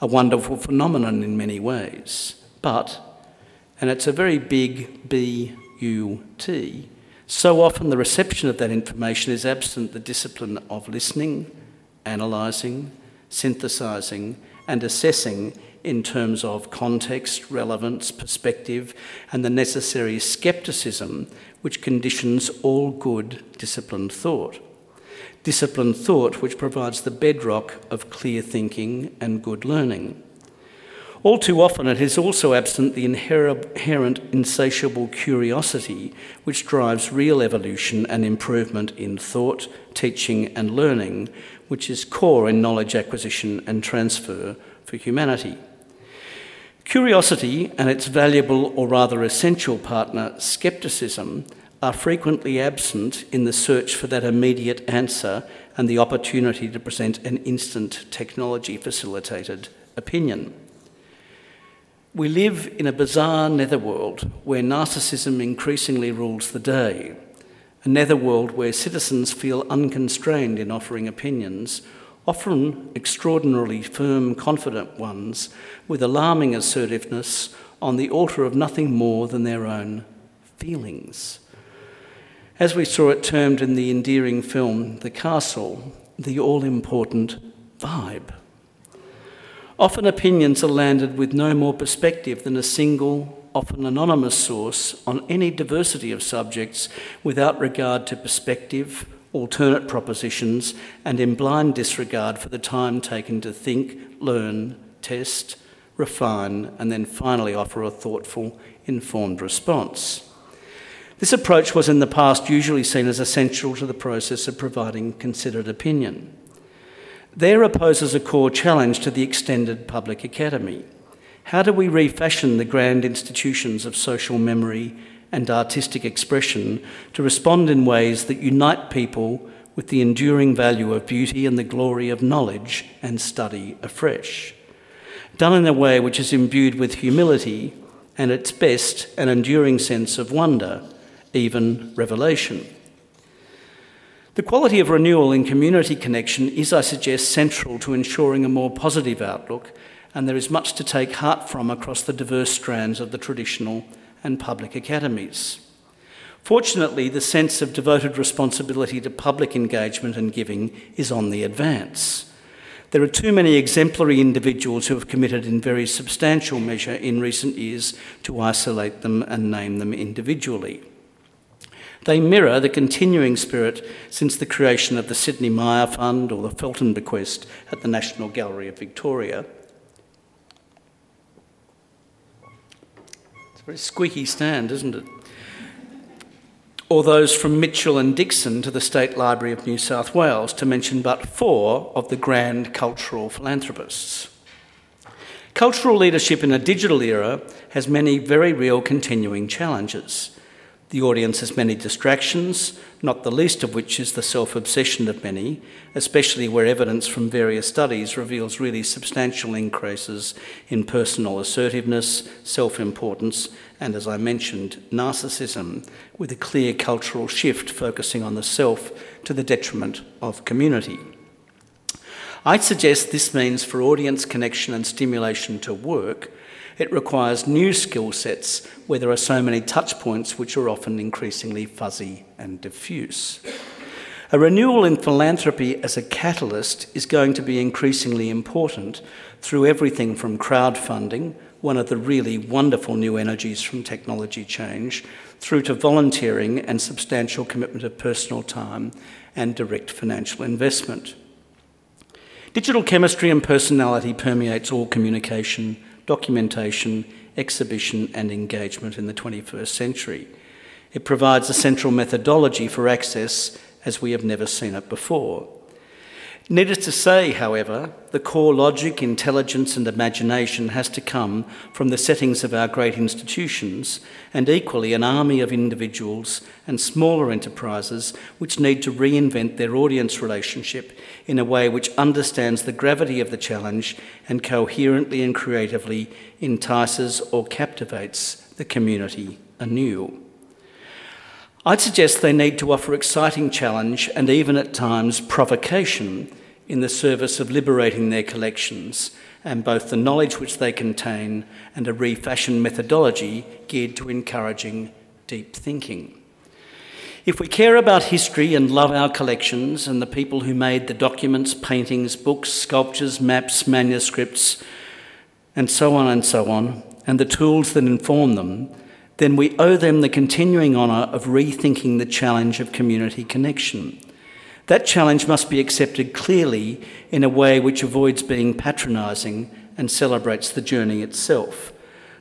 A wonderful phenomenon in many ways. But, and it's a very big B U T, so often the reception of that information is absent the discipline of listening analysing, synthesising, and assessing in terms of context, relevance, perspective, and the necessary scepticism which conditions all good disciplined thought. Disciplined thought which provides the bedrock of clear thinking and good learning. All too often, it is also absent the inherent insatiable curiosity which drives real evolution and improvement in thought, teaching, and learning, which is core in knowledge acquisition and transfer for humanity. Curiosity and its valuable or rather essential partner, skepticism, are frequently absent in the search for that immediate answer and the opportunity to present an instant technology facilitated opinion. We live in a bizarre netherworld where narcissism increasingly rules the day, a netherworld where citizens feel unconstrained in offering opinions, often extraordinarily firm, confident ones, with alarming assertiveness, on the altar of nothing more than their own feelings. As we saw it termed in the endearing film The Castle, the all important vibe. Often opinions are landed with no more perspective than a single, often anonymous source on any diversity of subjects without regard to perspective, alternate propositions, and in blind disregard for the time taken to think, learn, test, refine, and then finally offer a thoughtful, informed response. This approach was in the past usually seen as essential to the process of providing considered opinion. There opposes a core challenge to the extended public academy. How do we refashion the grand institutions of social memory and artistic expression to respond in ways that unite people with the enduring value of beauty and the glory of knowledge and study afresh? Done in a way which is imbued with humility and, its best, an enduring sense of wonder, even revelation. The quality of renewal in community connection is, I suggest, central to ensuring a more positive outlook, and there is much to take heart from across the diverse strands of the traditional and public academies. Fortunately, the sense of devoted responsibility to public engagement and giving is on the advance. There are too many exemplary individuals who have committed in very substantial measure in recent years to isolate them and name them individually. They mirror the continuing spirit since the creation of the Sidney Meyer Fund or the Felton Bequest at the National Gallery of Victoria. It's a very squeaky stand, isn't it? Or those from Mitchell and Dixson to the State Library of New South Wales, to mention but four of the grand cultural philanthropists. Cultural leadership in a digital era has many very real continuing challenges. The audience has many distractions, not the least of which is the self obsession of many, especially where evidence from various studies reveals really substantial increases in personal assertiveness, self importance, and, as I mentioned, narcissism, with a clear cultural shift focusing on the self to the detriment of community. I'd suggest this means for audience connection and stimulation to work it requires new skill sets where there are so many touch points which are often increasingly fuzzy and diffuse. A renewal in philanthropy as a catalyst is going to be increasingly important through everything from crowdfunding, one of the really wonderful new energies from technology change, through to volunteering and substantial commitment of personal time and direct financial investment. Digital chemistry and personality permeates all communication documentation, exhibition, and engagement in the 21st century. It provides a central methodology for access as we have never seen it before. Needless to say, however, the core logic, intelligence, and imagination has to come from the settings of our great institutions, and equally an army of individuals and smaller enterprises which need to reinvent their audience relationship in a way which understands the gravity of the challenge and coherently and creatively entices or captivates the community anew. I'd suggest they need to offer exciting challenge and even at times provocation in the service of liberating their collections and both the knowledge which they contain and a refashioned methodology geared to encouraging deep thinking. If we care about history and love our collections and the people who made the documents, paintings, books, sculptures, maps, manuscripts, and so on and so on, and the tools that inform them, then we owe them the continuing honour of rethinking the challenge of community connection. That challenge must be accepted clearly in a way which avoids being patronising and celebrates the journey itself,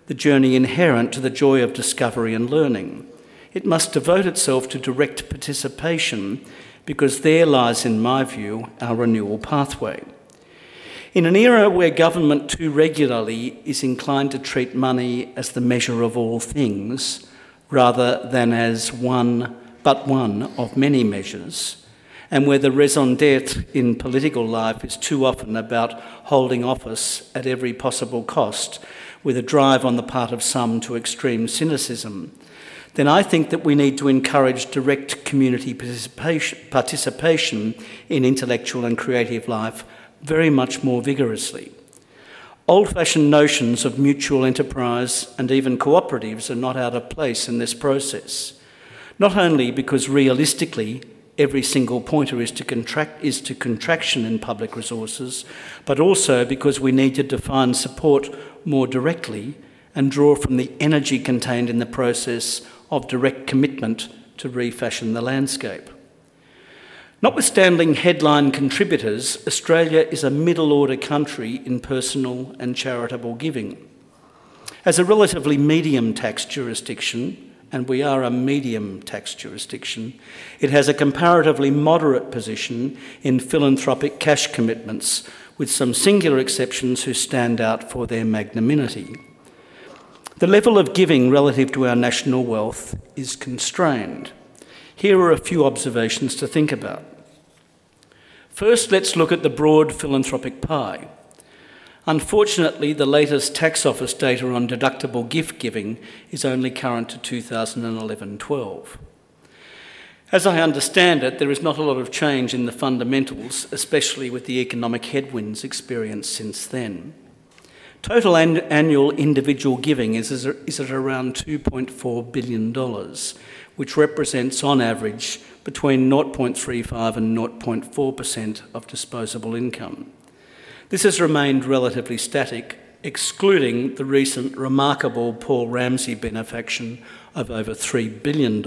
the journey inherent to the joy of discovery and learning. It must devote itself to direct participation because there lies, in my view, our renewal pathway. In an era where government too regularly is inclined to treat money as the measure of all things, rather than as one, but one of many measures, and where the raison d'etre in political life is too often about holding office at every possible cost, with a drive on the part of some to extreme cynicism, then I think that we need to encourage direct community participation, participation in intellectual and creative life very much more vigorously. Old fashioned notions of mutual enterprise and even cooperatives are not out of place in this process. Not only because realistically every single pointer is to, contract, is to contraction in public resources, but also because we need to define support more directly and draw from the energy contained in the process of direct commitment to refashion the landscape. Notwithstanding headline contributors, Australia is a middle order country in personal and charitable giving. As a relatively medium tax jurisdiction, and we are a medium tax jurisdiction, it has a comparatively moderate position in philanthropic cash commitments, with some singular exceptions who stand out for their magnanimity. The level of giving relative to our national wealth is constrained. Here are a few observations to think about. First, let's look at the broad philanthropic pie. Unfortunately, the latest tax office data on deductible gift giving is only current to 2011 12. As I understand it, there is not a lot of change in the fundamentals, especially with the economic headwinds experienced since then. Total an- annual individual giving is, is at around $2.4 billion, which represents on average between 0.35 and 0.4% of disposable income. This has remained relatively static, excluding the recent remarkable Paul Ramsay benefaction of over $3 billion,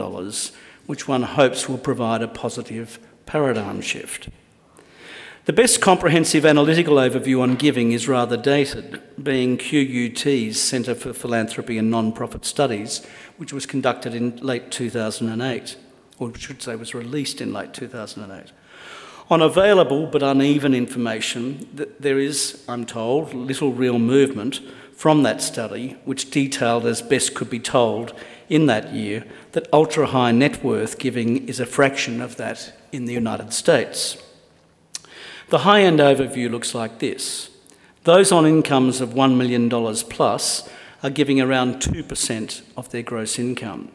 which one hopes will provide a positive paradigm shift. The best comprehensive analytical overview on giving is rather dated, being QUT's Centre for Philanthropy and Non-Profit Studies, which was conducted in late 2008, or should say was released in late 2008. On available but uneven information, there is, I'm told, little real movement from that study, which detailed as best could be told in that year that ultra high net worth giving is a fraction of that in the United States. The high end overview looks like this those on incomes of $1 million plus are giving around 2% of their gross income.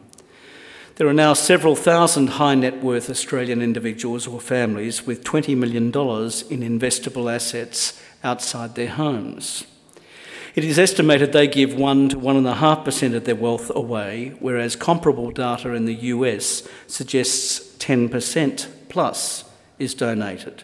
There are now several thousand high net worth Australian individuals or families with $20 million in investable assets outside their homes. It is estimated they give 1 to 1.5% of their wealth away, whereas comparable data in the US suggests 10% plus is donated.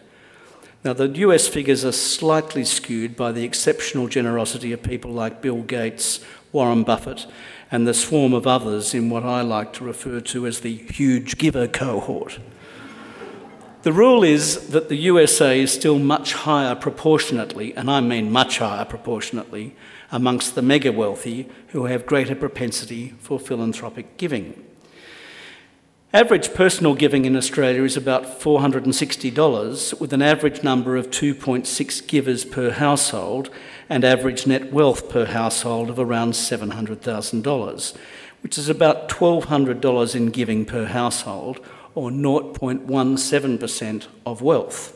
Now, the US figures are slightly skewed by the exceptional generosity of people like Bill Gates, Warren Buffett, and the swarm of others in what I like to refer to as the huge giver cohort. The rule is that the USA is still much higher proportionately, and I mean much higher proportionately, amongst the mega wealthy who have greater propensity for philanthropic giving. Average personal giving in Australia is about $460, with an average number of 2.6 givers per household and average net wealth per household of around $700,000, which is about $1,200 in giving per household, or 0.17% of wealth.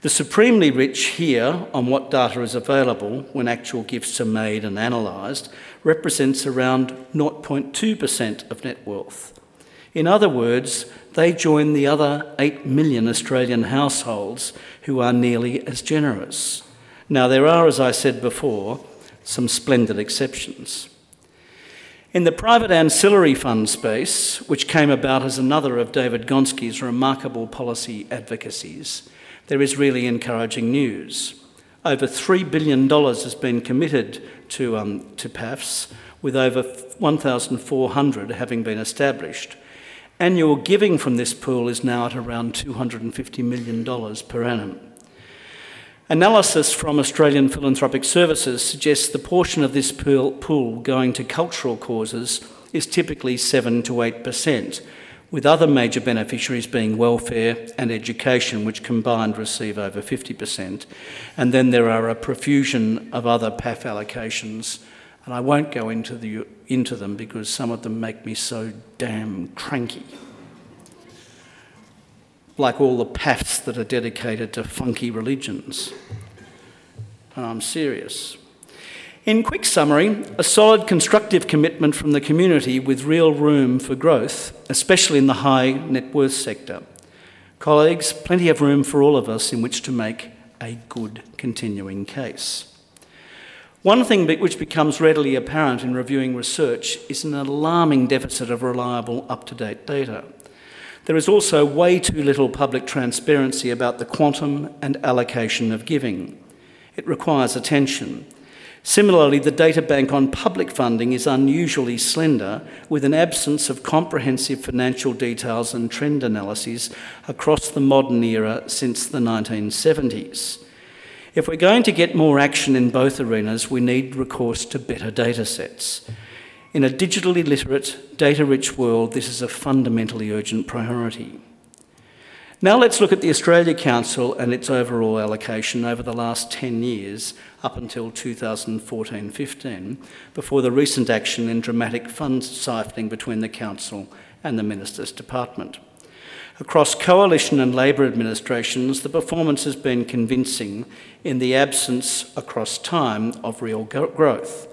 The supremely rich here, on what data is available when actual gifts are made and analysed, represents around 0.2% of net wealth. In other words, they join the other 8 million Australian households who are nearly as generous. Now, there are, as I said before, some splendid exceptions. In the private ancillary fund space, which came about as another of David Gonski's remarkable policy advocacies, there is really encouraging news. Over $3 billion has been committed to, um, to PAFs, with over 1,400 having been established. Annual giving from this pool is now at around $250 million per annum. Analysis from Australian Philanthropic Services suggests the portion of this pool going to cultural causes is typically 7 to 8%, with other major beneficiaries being welfare and education, which combined receive over 50%. And then there are a profusion of other PAF allocations and I won't go into, the, into them because some of them make me so damn cranky. Like all the PAFs that are dedicated to funky religions. And I'm serious. In quick summary, a solid constructive commitment from the community with real room for growth, especially in the high net worth sector. Colleagues, plenty of room for all of us in which to make a good continuing case. One thing which becomes readily apparent in reviewing research is an alarming deficit of reliable, up to date data. There is also way too little public transparency about the quantum and allocation of giving. It requires attention. Similarly, the data bank on public funding is unusually slender, with an absence of comprehensive financial details and trend analyses across the modern era since the 1970s. If we're going to get more action in both arenas, we need recourse to better data sets. In a digitally literate, data rich world, this is a fundamentally urgent priority. Now let's look at the Australia Council and its overall allocation over the last 10 years up until 2014 15, before the recent action in dramatic fund siphoning between the Council and the Minister's Department. Across coalition and Labor administrations, the performance has been convincing in the absence across time of real growth.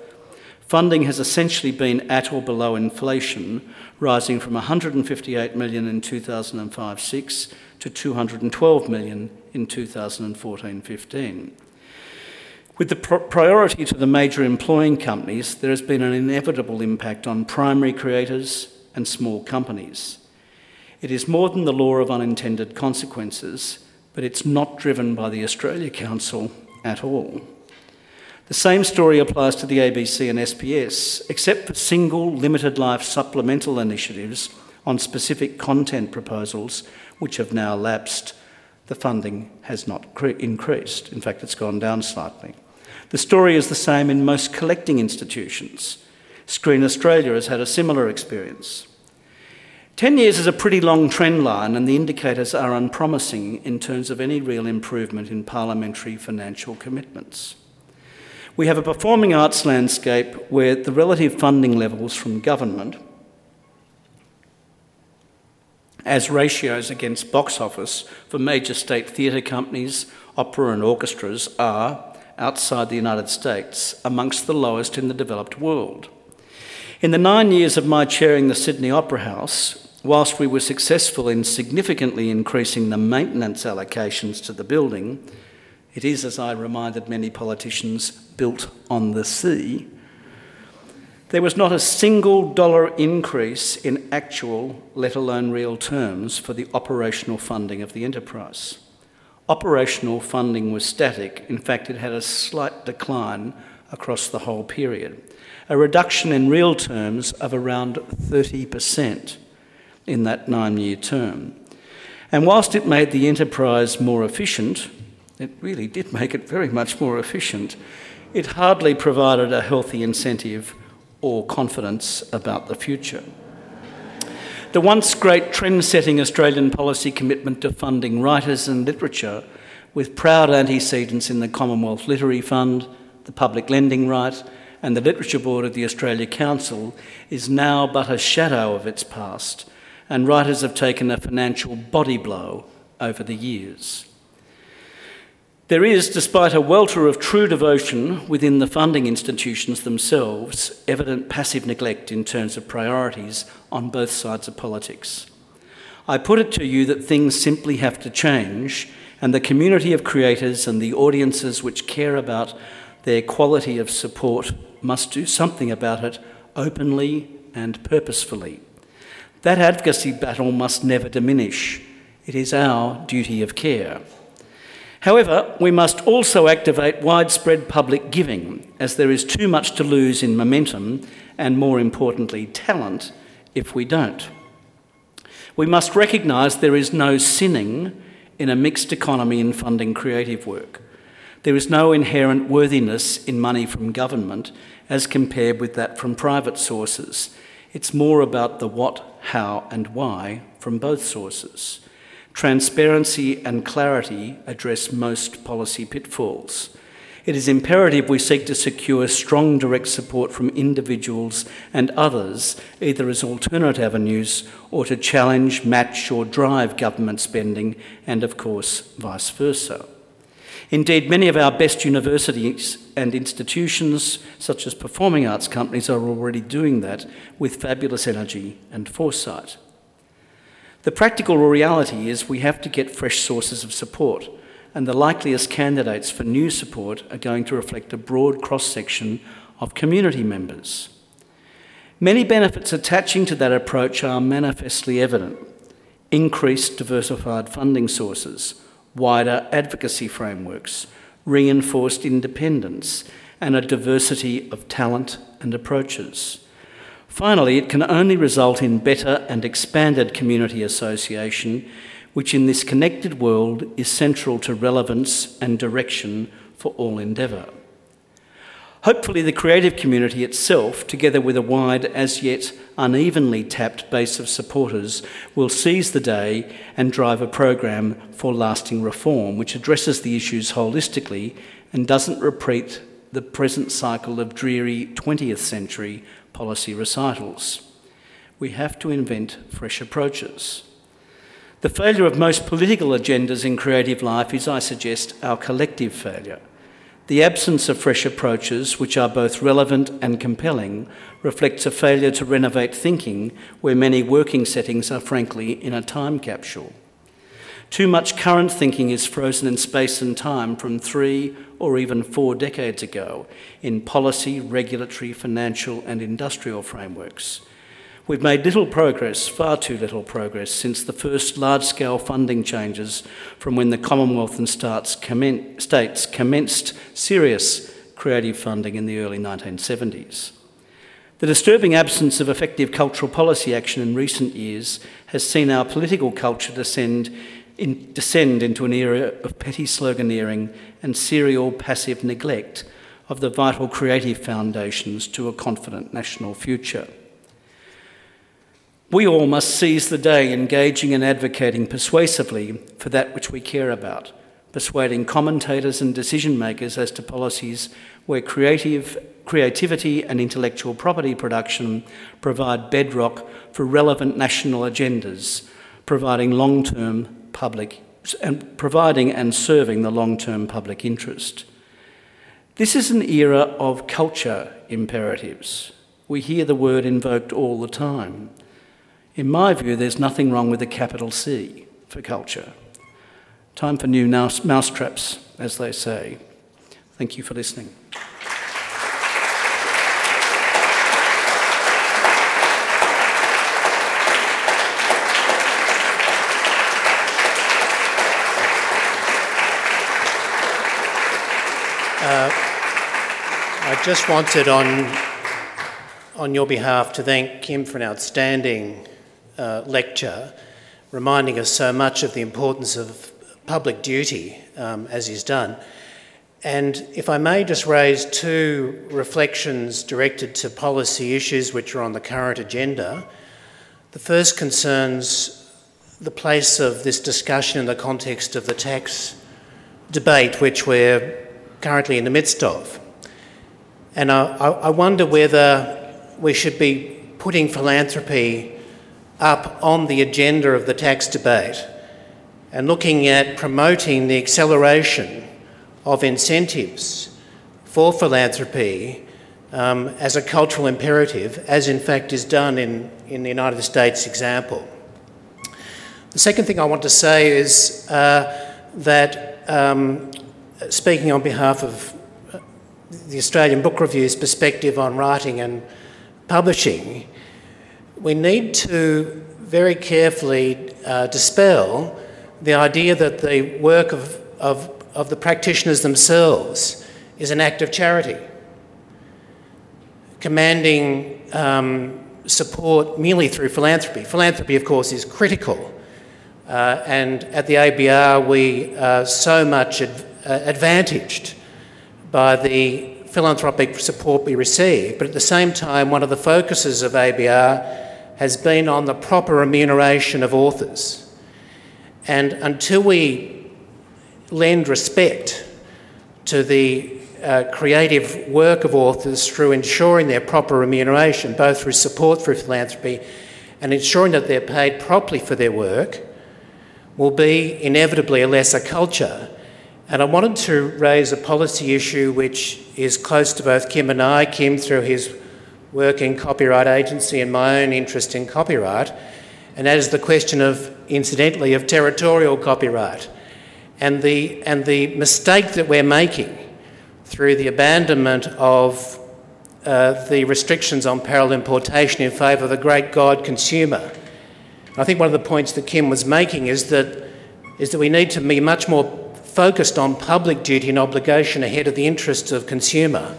Funding has essentially been at or below inflation, rising from 158 million in 2005-6 to 212 million in 2014-15. With the priority to the major employing companies, there has been an inevitable impact on primary creators and small companies. It is more than the law of unintended consequences, but it's not driven by the Australia Council at all. The same story applies to the ABC and SBS, except for single limited life supplemental initiatives on specific content proposals which have now lapsed. The funding has not increased. In fact, it's gone down slightly. The story is the same in most collecting institutions. Screen Australia has had a similar experience. 10 years is a pretty long trend line, and the indicators are unpromising in terms of any real improvement in parliamentary financial commitments. We have a performing arts landscape where the relative funding levels from government, as ratios against box office for major state theatre companies, opera and orchestras, are, outside the United States, amongst the lowest in the developed world. In the nine years of my chairing the Sydney Opera House, whilst we were successful in significantly increasing the maintenance allocations to the building, it is, as I reminded many politicians, built on the sea. There was not a single dollar increase in actual, let alone real terms, for the operational funding of the enterprise. Operational funding was static, in fact, it had a slight decline across the whole period, a reduction in real terms of around 30% in that nine year term. And whilst it made the enterprise more efficient, it really did make it very much more efficient, it hardly provided a healthy incentive or confidence about the future. The once great trend setting Australian policy commitment to funding writers and literature, with proud antecedents in the Commonwealth Literary Fund, the Public Lending Right, and the Literature Board of the Australia Council, is now but a shadow of its past and writers have taken a financial body blow over the years. There is, despite a welter of true devotion within the funding institutions themselves, evident passive neglect in terms of priorities on both sides of politics. I put it to you that things simply have to change, and the community of creators and the audiences which care about their quality of support must do something about it openly and purposefully. That advocacy battle must never diminish. It is our duty of care. However, we must also activate widespread public giving, as there is too much to lose in momentum and, more importantly, talent if we don't. We must recognise there is no sinning in a mixed economy in funding creative work. There is no inherent worthiness in money from government as compared with that from private sources. It's more about the what, how, and why from both sources. Transparency and clarity address most policy pitfalls. It is imperative we seek to secure strong direct support from individuals and others, either as alternate avenues or to challenge, match, or drive government spending, and of course, vice versa. Indeed, many of our best universities and institutions, such as performing arts companies, are already doing that with fabulous energy and foresight. The practical reality is we have to get fresh sources of support, and the likeliest candidates for new support are going to reflect a broad cross section of community members. Many benefits attaching to that approach are manifestly evident increased diversified funding sources, wider advocacy frameworks, reinforced independence, and a diversity of talent and approaches. Finally, it can only result in better and expanded community association, which in this connected world is central to relevance and direction for all endeavour. Hopefully, the creative community itself, together with a wide, as yet unevenly tapped base of supporters, will seize the day and drive a program for lasting reform which addresses the issues holistically and doesn't repeat the present cycle of dreary 20th century policy recitals. We have to invent fresh approaches. The failure of most political agendas in creative life is, I suggest, our collective failure. The absence of fresh approaches, which are both relevant and compelling, reflects a failure to renovate thinking where many working settings are frankly in a time capsule. Too much current thinking is frozen in space and time from three or even four decades ago in policy, regulatory, financial, and industrial frameworks. We've made little progress, far too little progress, since the first large scale funding changes from when the Commonwealth and states, commenced serious creative funding in the early 1970s. The disturbing absence of effective cultural policy action in recent years has seen our political culture descend, in, descend into an era of petty sloganeering and serial passive neglect of the vital creative foundations to a confident national future. We all must seize the day engaging and advocating persuasively for that which we care about, persuading commentators and decision makers as to policies where creative, creativity and intellectual property production provide bedrock for relevant national agendas, providing long term public and providing and serving the long term public interest. This is an era of culture imperatives. We hear the word invoked all the time. In my view, there's nothing wrong with a capital C for culture. Time for new mouse, mousetraps, as they say. Thank you for listening. Uh, I just wanted on, on your behalf to thank Kim for an outstanding uh, lecture, reminding us so much of the importance of public duty um, as he's done. And if I may just raise two reflections directed to policy issues which are on the current agenda. The first concerns the place of this discussion in the context of the tax debate which we're currently in the midst of. And I, I wonder whether we should be putting philanthropy up on the agenda of the tax debate and looking at promoting the acceleration of incentives for philanthropy um, as a cultural imperative, as in fact is done in, in the United States example. The second thing I want to say is uh, that, um, speaking on behalf of uh, the Australian Book Review's perspective on writing and publishing, we need to very carefully uh, dispel the idea that the work of, of, of the practitioners themselves is an act of charity, commanding um, support merely through philanthropy. Philanthropy, of course, is critical. Uh, and at the ABR, we are so much uh, advantaged by the philanthropic support we receive. But at the same time, one of the focuses of ABR has been on the proper remuneration of authors. And until we lend respect to the uh, creative work of authors through ensuring their proper remuneration, both through support through philanthropy and ensuring that they're paid properly for their work, will be inevitably a lesser culture. And I wanted to raise a policy issue which is close to both Kim and I, Kim through his work in copyright agency and my own interest in copyright, and that is the question of, incidentally, of territorial copyright. and the, and the mistake that we're making through the abandonment of uh, the restrictions on parallel importation in favour of the great God consumer. I think one of the points that Kim was making is that, is that we need to be much more focused on public duty and obligation ahead of the interests of consumer.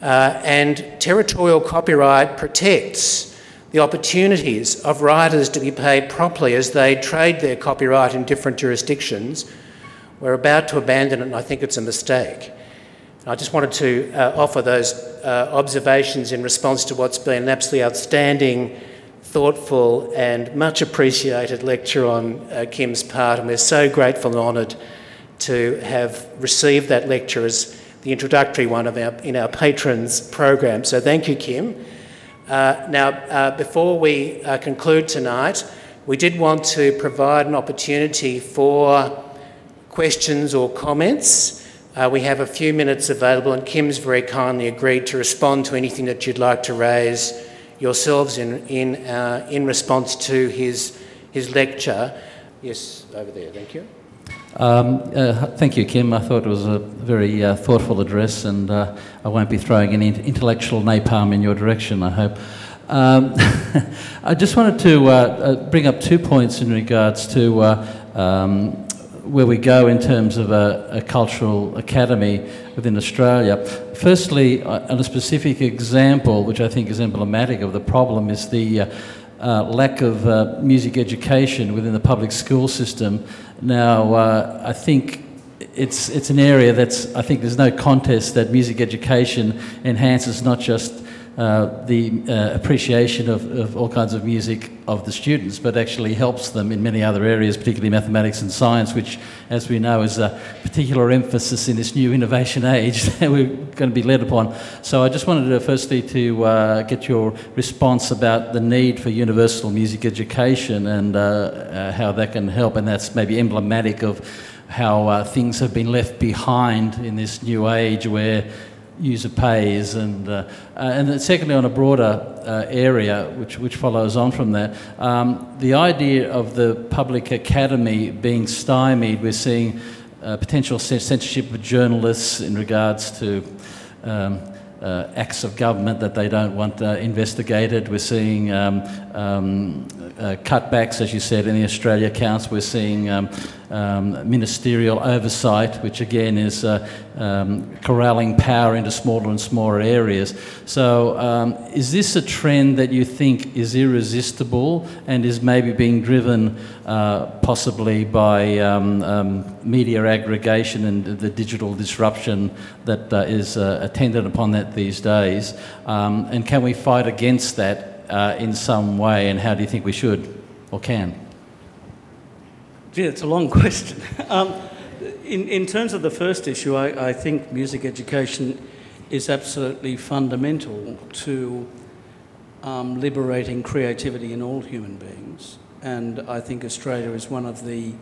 Uh, and territorial copyright protects the opportunities of writers to be paid properly as they trade their copyright in different jurisdictions. We're about to abandon it, and I think it's a mistake. I just wanted to uh, offer those uh, observations in response to what's been an absolutely outstanding, thoughtful, and much appreciated lecture on uh, Kim's part, and we're so grateful and honoured to have received that lecture as the introductory one of our, in our patrons program. So thank you, Kim. Uh, now, uh, before we uh, conclude tonight, we did want to provide an opportunity for questions or comments. Uh, we have a few minutes available, and Kim's very kindly agreed to respond to anything that you'd like to raise yourselves in, in, uh, in response to his, his lecture. Yes, over there, thank you. Um, uh, thank you, Kim. I thought it was a very uh, thoughtful address, and uh, I won't be throwing any intellectual napalm in your direction, I hope. Um, [laughs] I just wanted to uh, uh, bring up two points in regards to uh, um, where we go in terms of a, a, cultural academy within Australia. Firstly, on a specific example, which I think is emblematic of the problem, is the lack of music education within the public school system. Now, uh, I think it's, it's an area that's, I think there's no contest that music education enhances not just uh, the uh, appreciation of, of, all kinds of music of the students, but actually helps them in many other areas, particularly mathematics and science, which, as we know, is a particular emphasis in this new innovation age [laughs] that we're going to be led upon. So I just wanted to firstly to uh, get your response about the need for universal music education and uh, uh, how that can help, and that's maybe emblematic of how uh, things have been left behind in this new age where user pays, and uh, uh, and then secondly, on a broader uh, area, which which follows on from that, um, the idea of the public academy being stymied, we're seeing uh, potential censorship of journalists in regards to. Um, uh, acts of government that they don't want uh, investigated. We're seeing um, cutbacks, as you said, in the Australia Council. We're seeing um, um, ministerial oversight, which again is uh, um, corralling power into smaller and smaller areas. So, um, is this a trend that you think is irresistible and is maybe being driven uh, possibly by um, um, media aggregation and the digital disruption that uh, is uh, attendant upon that these days? Um, and can we fight against that uh, in some way, and how do you think we should or can? Gee, it's a long [laughs] question. Um, in, in terms of the first issue, I, I think music education is absolutely fundamental to um, liberating creativity in all human beings. And I think Australia is one of the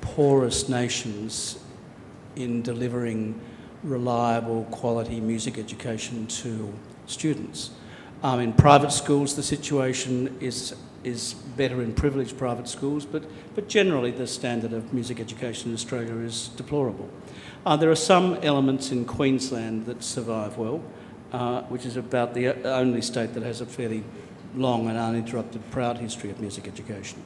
poorest nations in delivering reliable, quality music education to students. Um, in private schools, the situation is is better in privileged private schools, but, but generally the standard of music education in Australia is deplorable. Uh, there are some elements in Queensland that survive well, uh, which is about the only state that has a fairly long and uninterrupted proud history of music education.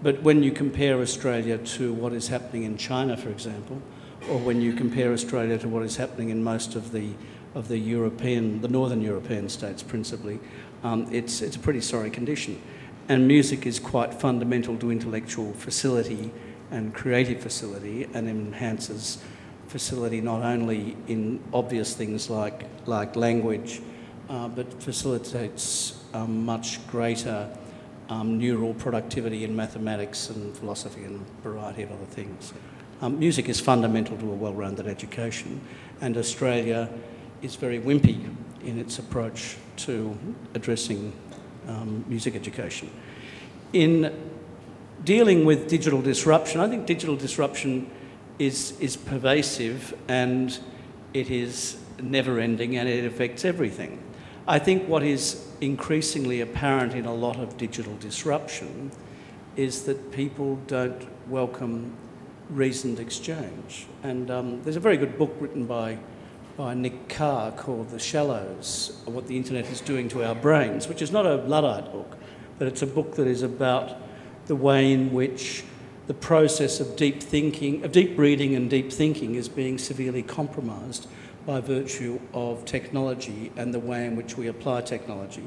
But when you compare Australia to what is happening in China, for example, or when you compare Australia to what is happening in most of the of the European, the northern European states principally, um, it's, it's a pretty sorry condition. And music is quite fundamental to intellectual facility and creative facility and enhances facility not only in obvious things like, like language, uh, but facilitates um, much greater um, neural productivity in mathematics and philosophy and a variety of other things. Um, music is fundamental to a well-rounded education, and Australia is very wimpy in its approach to addressing um, music education. In dealing with digital disruption, I think digital disruption is, is pervasive and it is never ending and it affects everything. I think what is increasingly apparent in a lot of digital disruption is that people don't welcome reasoned exchange. And um, there's a very good book written by, by Nick Carr called The Shallows, What the Internet is Doing to Our Brains, which is not a Luddite book, but it's a book that is about the way in which the process of deep thinking, of deep reading and deep thinking is being severely compromised by virtue of technology and the way in which we apply technology.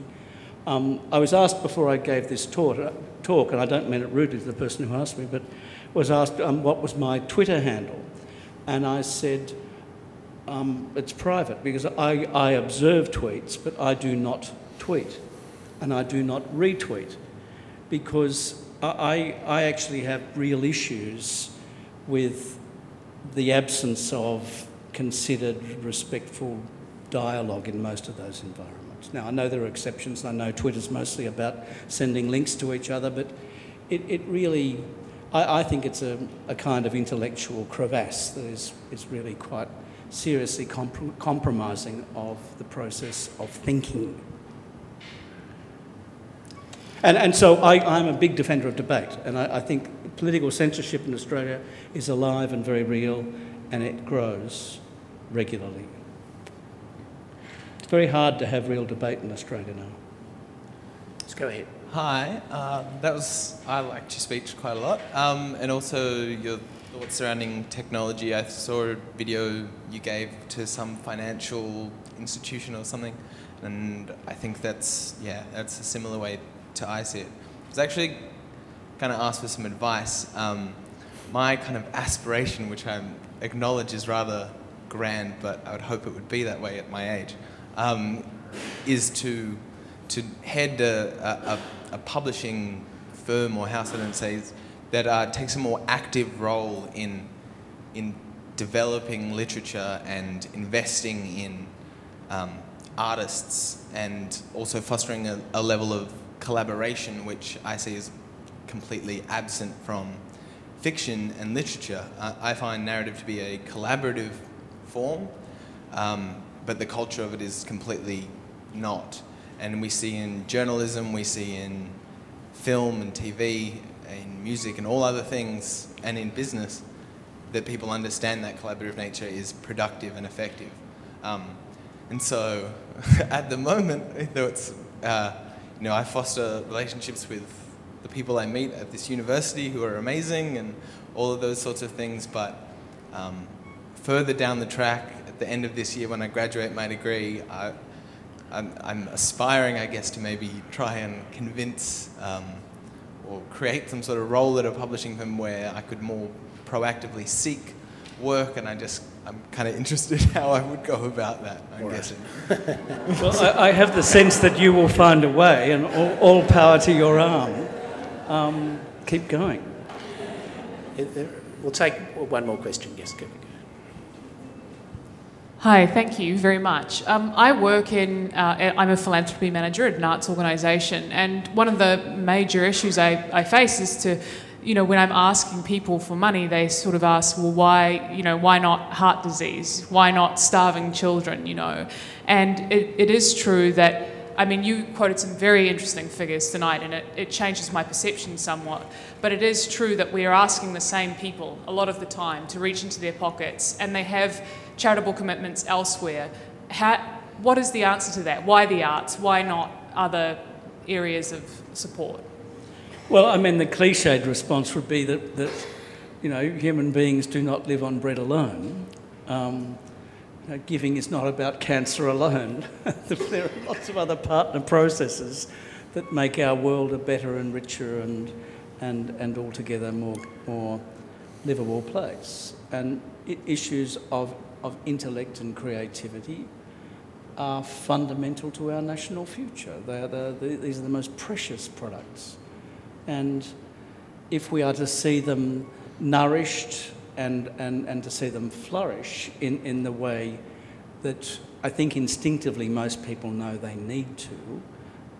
Um, I was asked before I gave this talk, talk, and I don't mean it rudely to the person who asked me, but was asked um, what was my Twitter handle. And I said, um, it's private because I, I observe tweets, but I do not tweet and I do not retweet because I, I actually have real issues with the absence of considered, respectful dialogue in most of those environments. Now, I know there are exceptions, I know Twitter's mostly about sending links to each other, but it, it really, I, think it's a, a kind of intellectual crevasse that is, is really quite seriously comprom- compromising of the process of thinking. And, and so I, I'm a big defender of debate, and I, I think political censorship in Australia is alive and very real, and it grows regularly. It's very hard to have real debate in Australia now. Let's go ahead. Hi, um, that was I liked your speech quite a lot, um, and also your thoughts surrounding technology. I saw a video you gave to some financial institution or something, and I think that's yeah, that's a similar way to I see it. I was actually kind of asked for some advice. Um, my kind of aspiration, which I acknowledge is rather grand, but I would hope it would be that way at my age, um, is to to head a, a, a, publishing firm or house, I don't say, that uh, takes a more active role in in developing literature and investing in um, artists and also fostering a, a level of collaboration, which I see is completely absent from fiction and literature. Uh, I find narrative to be a collaborative form, um, but the culture of it is completely not. And we see in journalism, we see in film and TV, in music and all other things, and in business, that people understand that collaborative nature is productive and effective. Um, and so, [laughs] at the moment, though it's uh, you know, I foster relationships with the people I meet at this university who are amazing and all of those sorts of things. But um, further down the track, at the end of this year when I graduate my degree, I, I'm, I'm aspiring, I guess, to maybe try and convince um, or create some sort of role at a publishing firm where I could more proactively seek work, and I just I'm kind of interested [laughs] how I would go about that. I'm right. guessing. [laughs] well, I, I, have the sense that you will find a way, and all, all power to your arm. Um, keep going. We'll take one more question. Yes, go. Hi, thank you very much. Um, I work in, uh, I'm a philanthropy manager at an arts organisation, and one of the major issues I, I face is to you know, when I'm asking people for money, they sort of ask, well, why, you know, why not heart disease? Why not starving children, you know? And it, it is true that, I mean, you quoted some very interesting figures tonight, and it, it changes my perception somewhat. But it is true that we are asking the same people a lot of the time to reach into their pockets, and they have charitable commitments elsewhere. How, what is the answer to that? Why the arts? Why not other areas of support? Well, I mean, the cliched response would be that, that you know, human beings do not live on bread alone. Um, you know, giving is not about cancer alone. [laughs] there are lots of other partner processes that make our world a better and richer and, and, and altogether more, more livable place. And issues of, of intellect and creativity are fundamental to our national future. They are the, the, these are the most precious products and if we are to see them nourished and, and, and to see them flourish in, in the way that I think instinctively most people know they need to,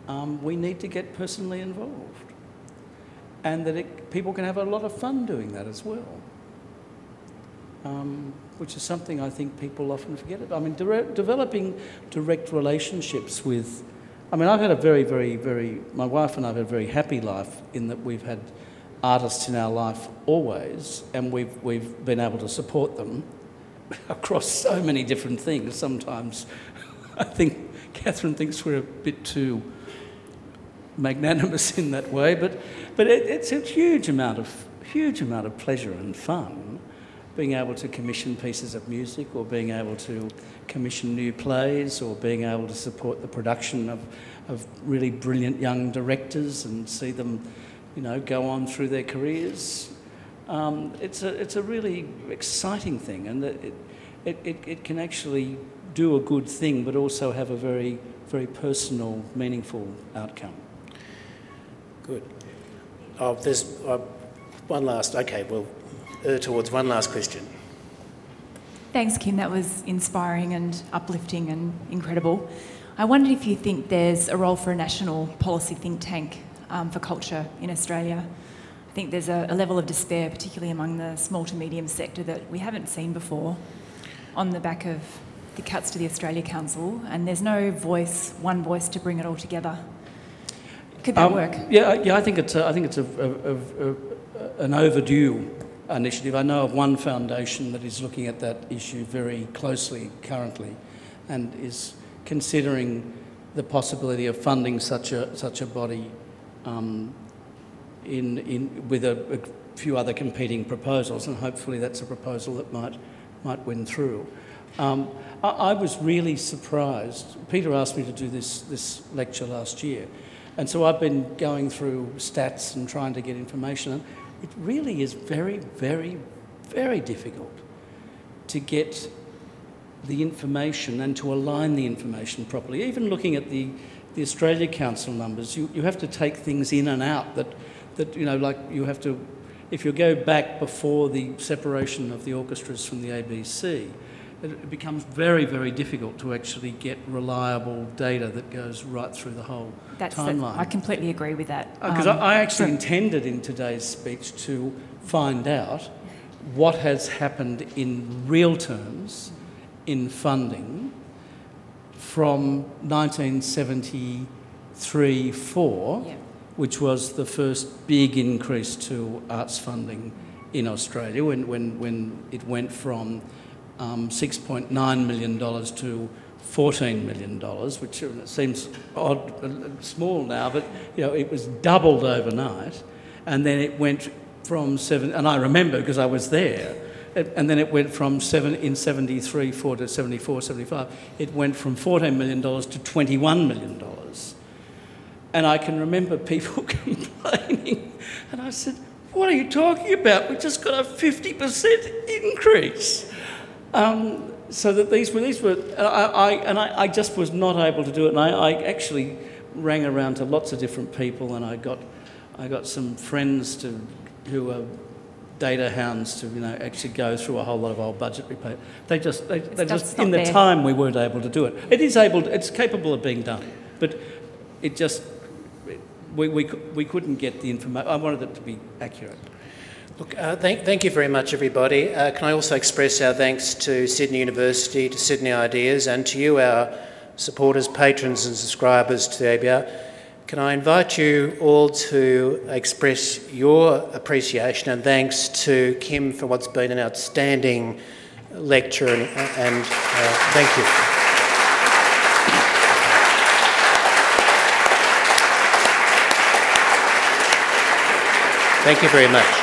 um, we need to get personally involved. And that it, people can have a lot of fun doing that as well. Um, which is something I think people often forget about. I mean, developing direct relationships with I mean, I've had a very, very, very, my wife and I have had a very happy life in that we've had artists in our life always, and we've, we've been able to support them [laughs] across so many different things. Sometimes [laughs] I think Catherine thinks we're a bit too magnanimous in that way, but, but it, it's a huge amount of huge amount of pleasure and fun being able to commission pieces of music or being able to commission new plays or being able to support the production of, of really brilliant young directors and see them, you know, go on through their careers. Um, it's, a, it's a really exciting thing and it, it, it, it can actually do a good thing but also have a very, very personal, meaningful outcome. Good. Oh, there's uh, one last, okay, we'll uh, towards one last question. Thanks, Kim. That was inspiring and uplifting and incredible. I wondered if you think there's a role for a national policy think tank um, for culture in Australia. I think there's a, a, level of despair, particularly among the small to medium sector, that we haven't seen before on the back of the cuts to the Australia Council, and there's no voice, one voice to bring it all together. Could that um, work? Yeah, yeah. I think it's a, I think it's a, a, an overdue initiative. I know of one foundation that is looking at that issue very closely currently and is considering the possibility of funding such a, such a body um, in, in, with a, a, few other competing proposals, and hopefully that's a proposal that might, might win through. Um, I, I, was really surprised. Peter asked me to do this, this lecture last year, and so I've been going through stats and trying to get information it really is very, very, very difficult to get the information and to align the information properly. Even looking at the, the Australia Council numbers, you, you have to take things in and out that, that, you know, like you have to, if you go back before the separation of the orchestras from the ABC, it becomes very, very difficult to actually get reliable data that goes right through the whole That's timeline. I completely agree with that. Because um, I, I actually intended in today's speech to find out what has happened in real terms in funding from 1973 4, yeah. which was the first big increase to arts funding in Australia when, when, when it went from um, $6.9 million to $14 million, which seems odd, small now, but you know, it was doubled overnight. And then it went from seven, and I remember because I was there, and then it went from seven in 73, 4 to 74, 75, it went from $14 million to $21 million. And I can remember people [laughs] complaining, and I said, What are you talking about? We just got a 50% increase. Um, so that these were, these were I, I and I, I, just was not able to do it. And I, I, actually rang around to lots of different people, and I got, I got some friends to, who are data hounds to, you know, actually go through a whole lot of old budgetary paper. They just, they, they just in the there. time we weren't able to do it. It is able, it's capable of being done, but it just, we, we, we couldn't get the information. I wanted it to be accurate. Look, uh, thank, thank you very much, everybody. Uh, can I also express our thanks to Sydney University, to Sydney Ideas, and to you, our supporters, patrons, and subscribers to the ABR. Can I invite you all to express your appreciation and thanks to Kim for what's been an outstanding lecture, and, and uh, thank you. Thank you very much.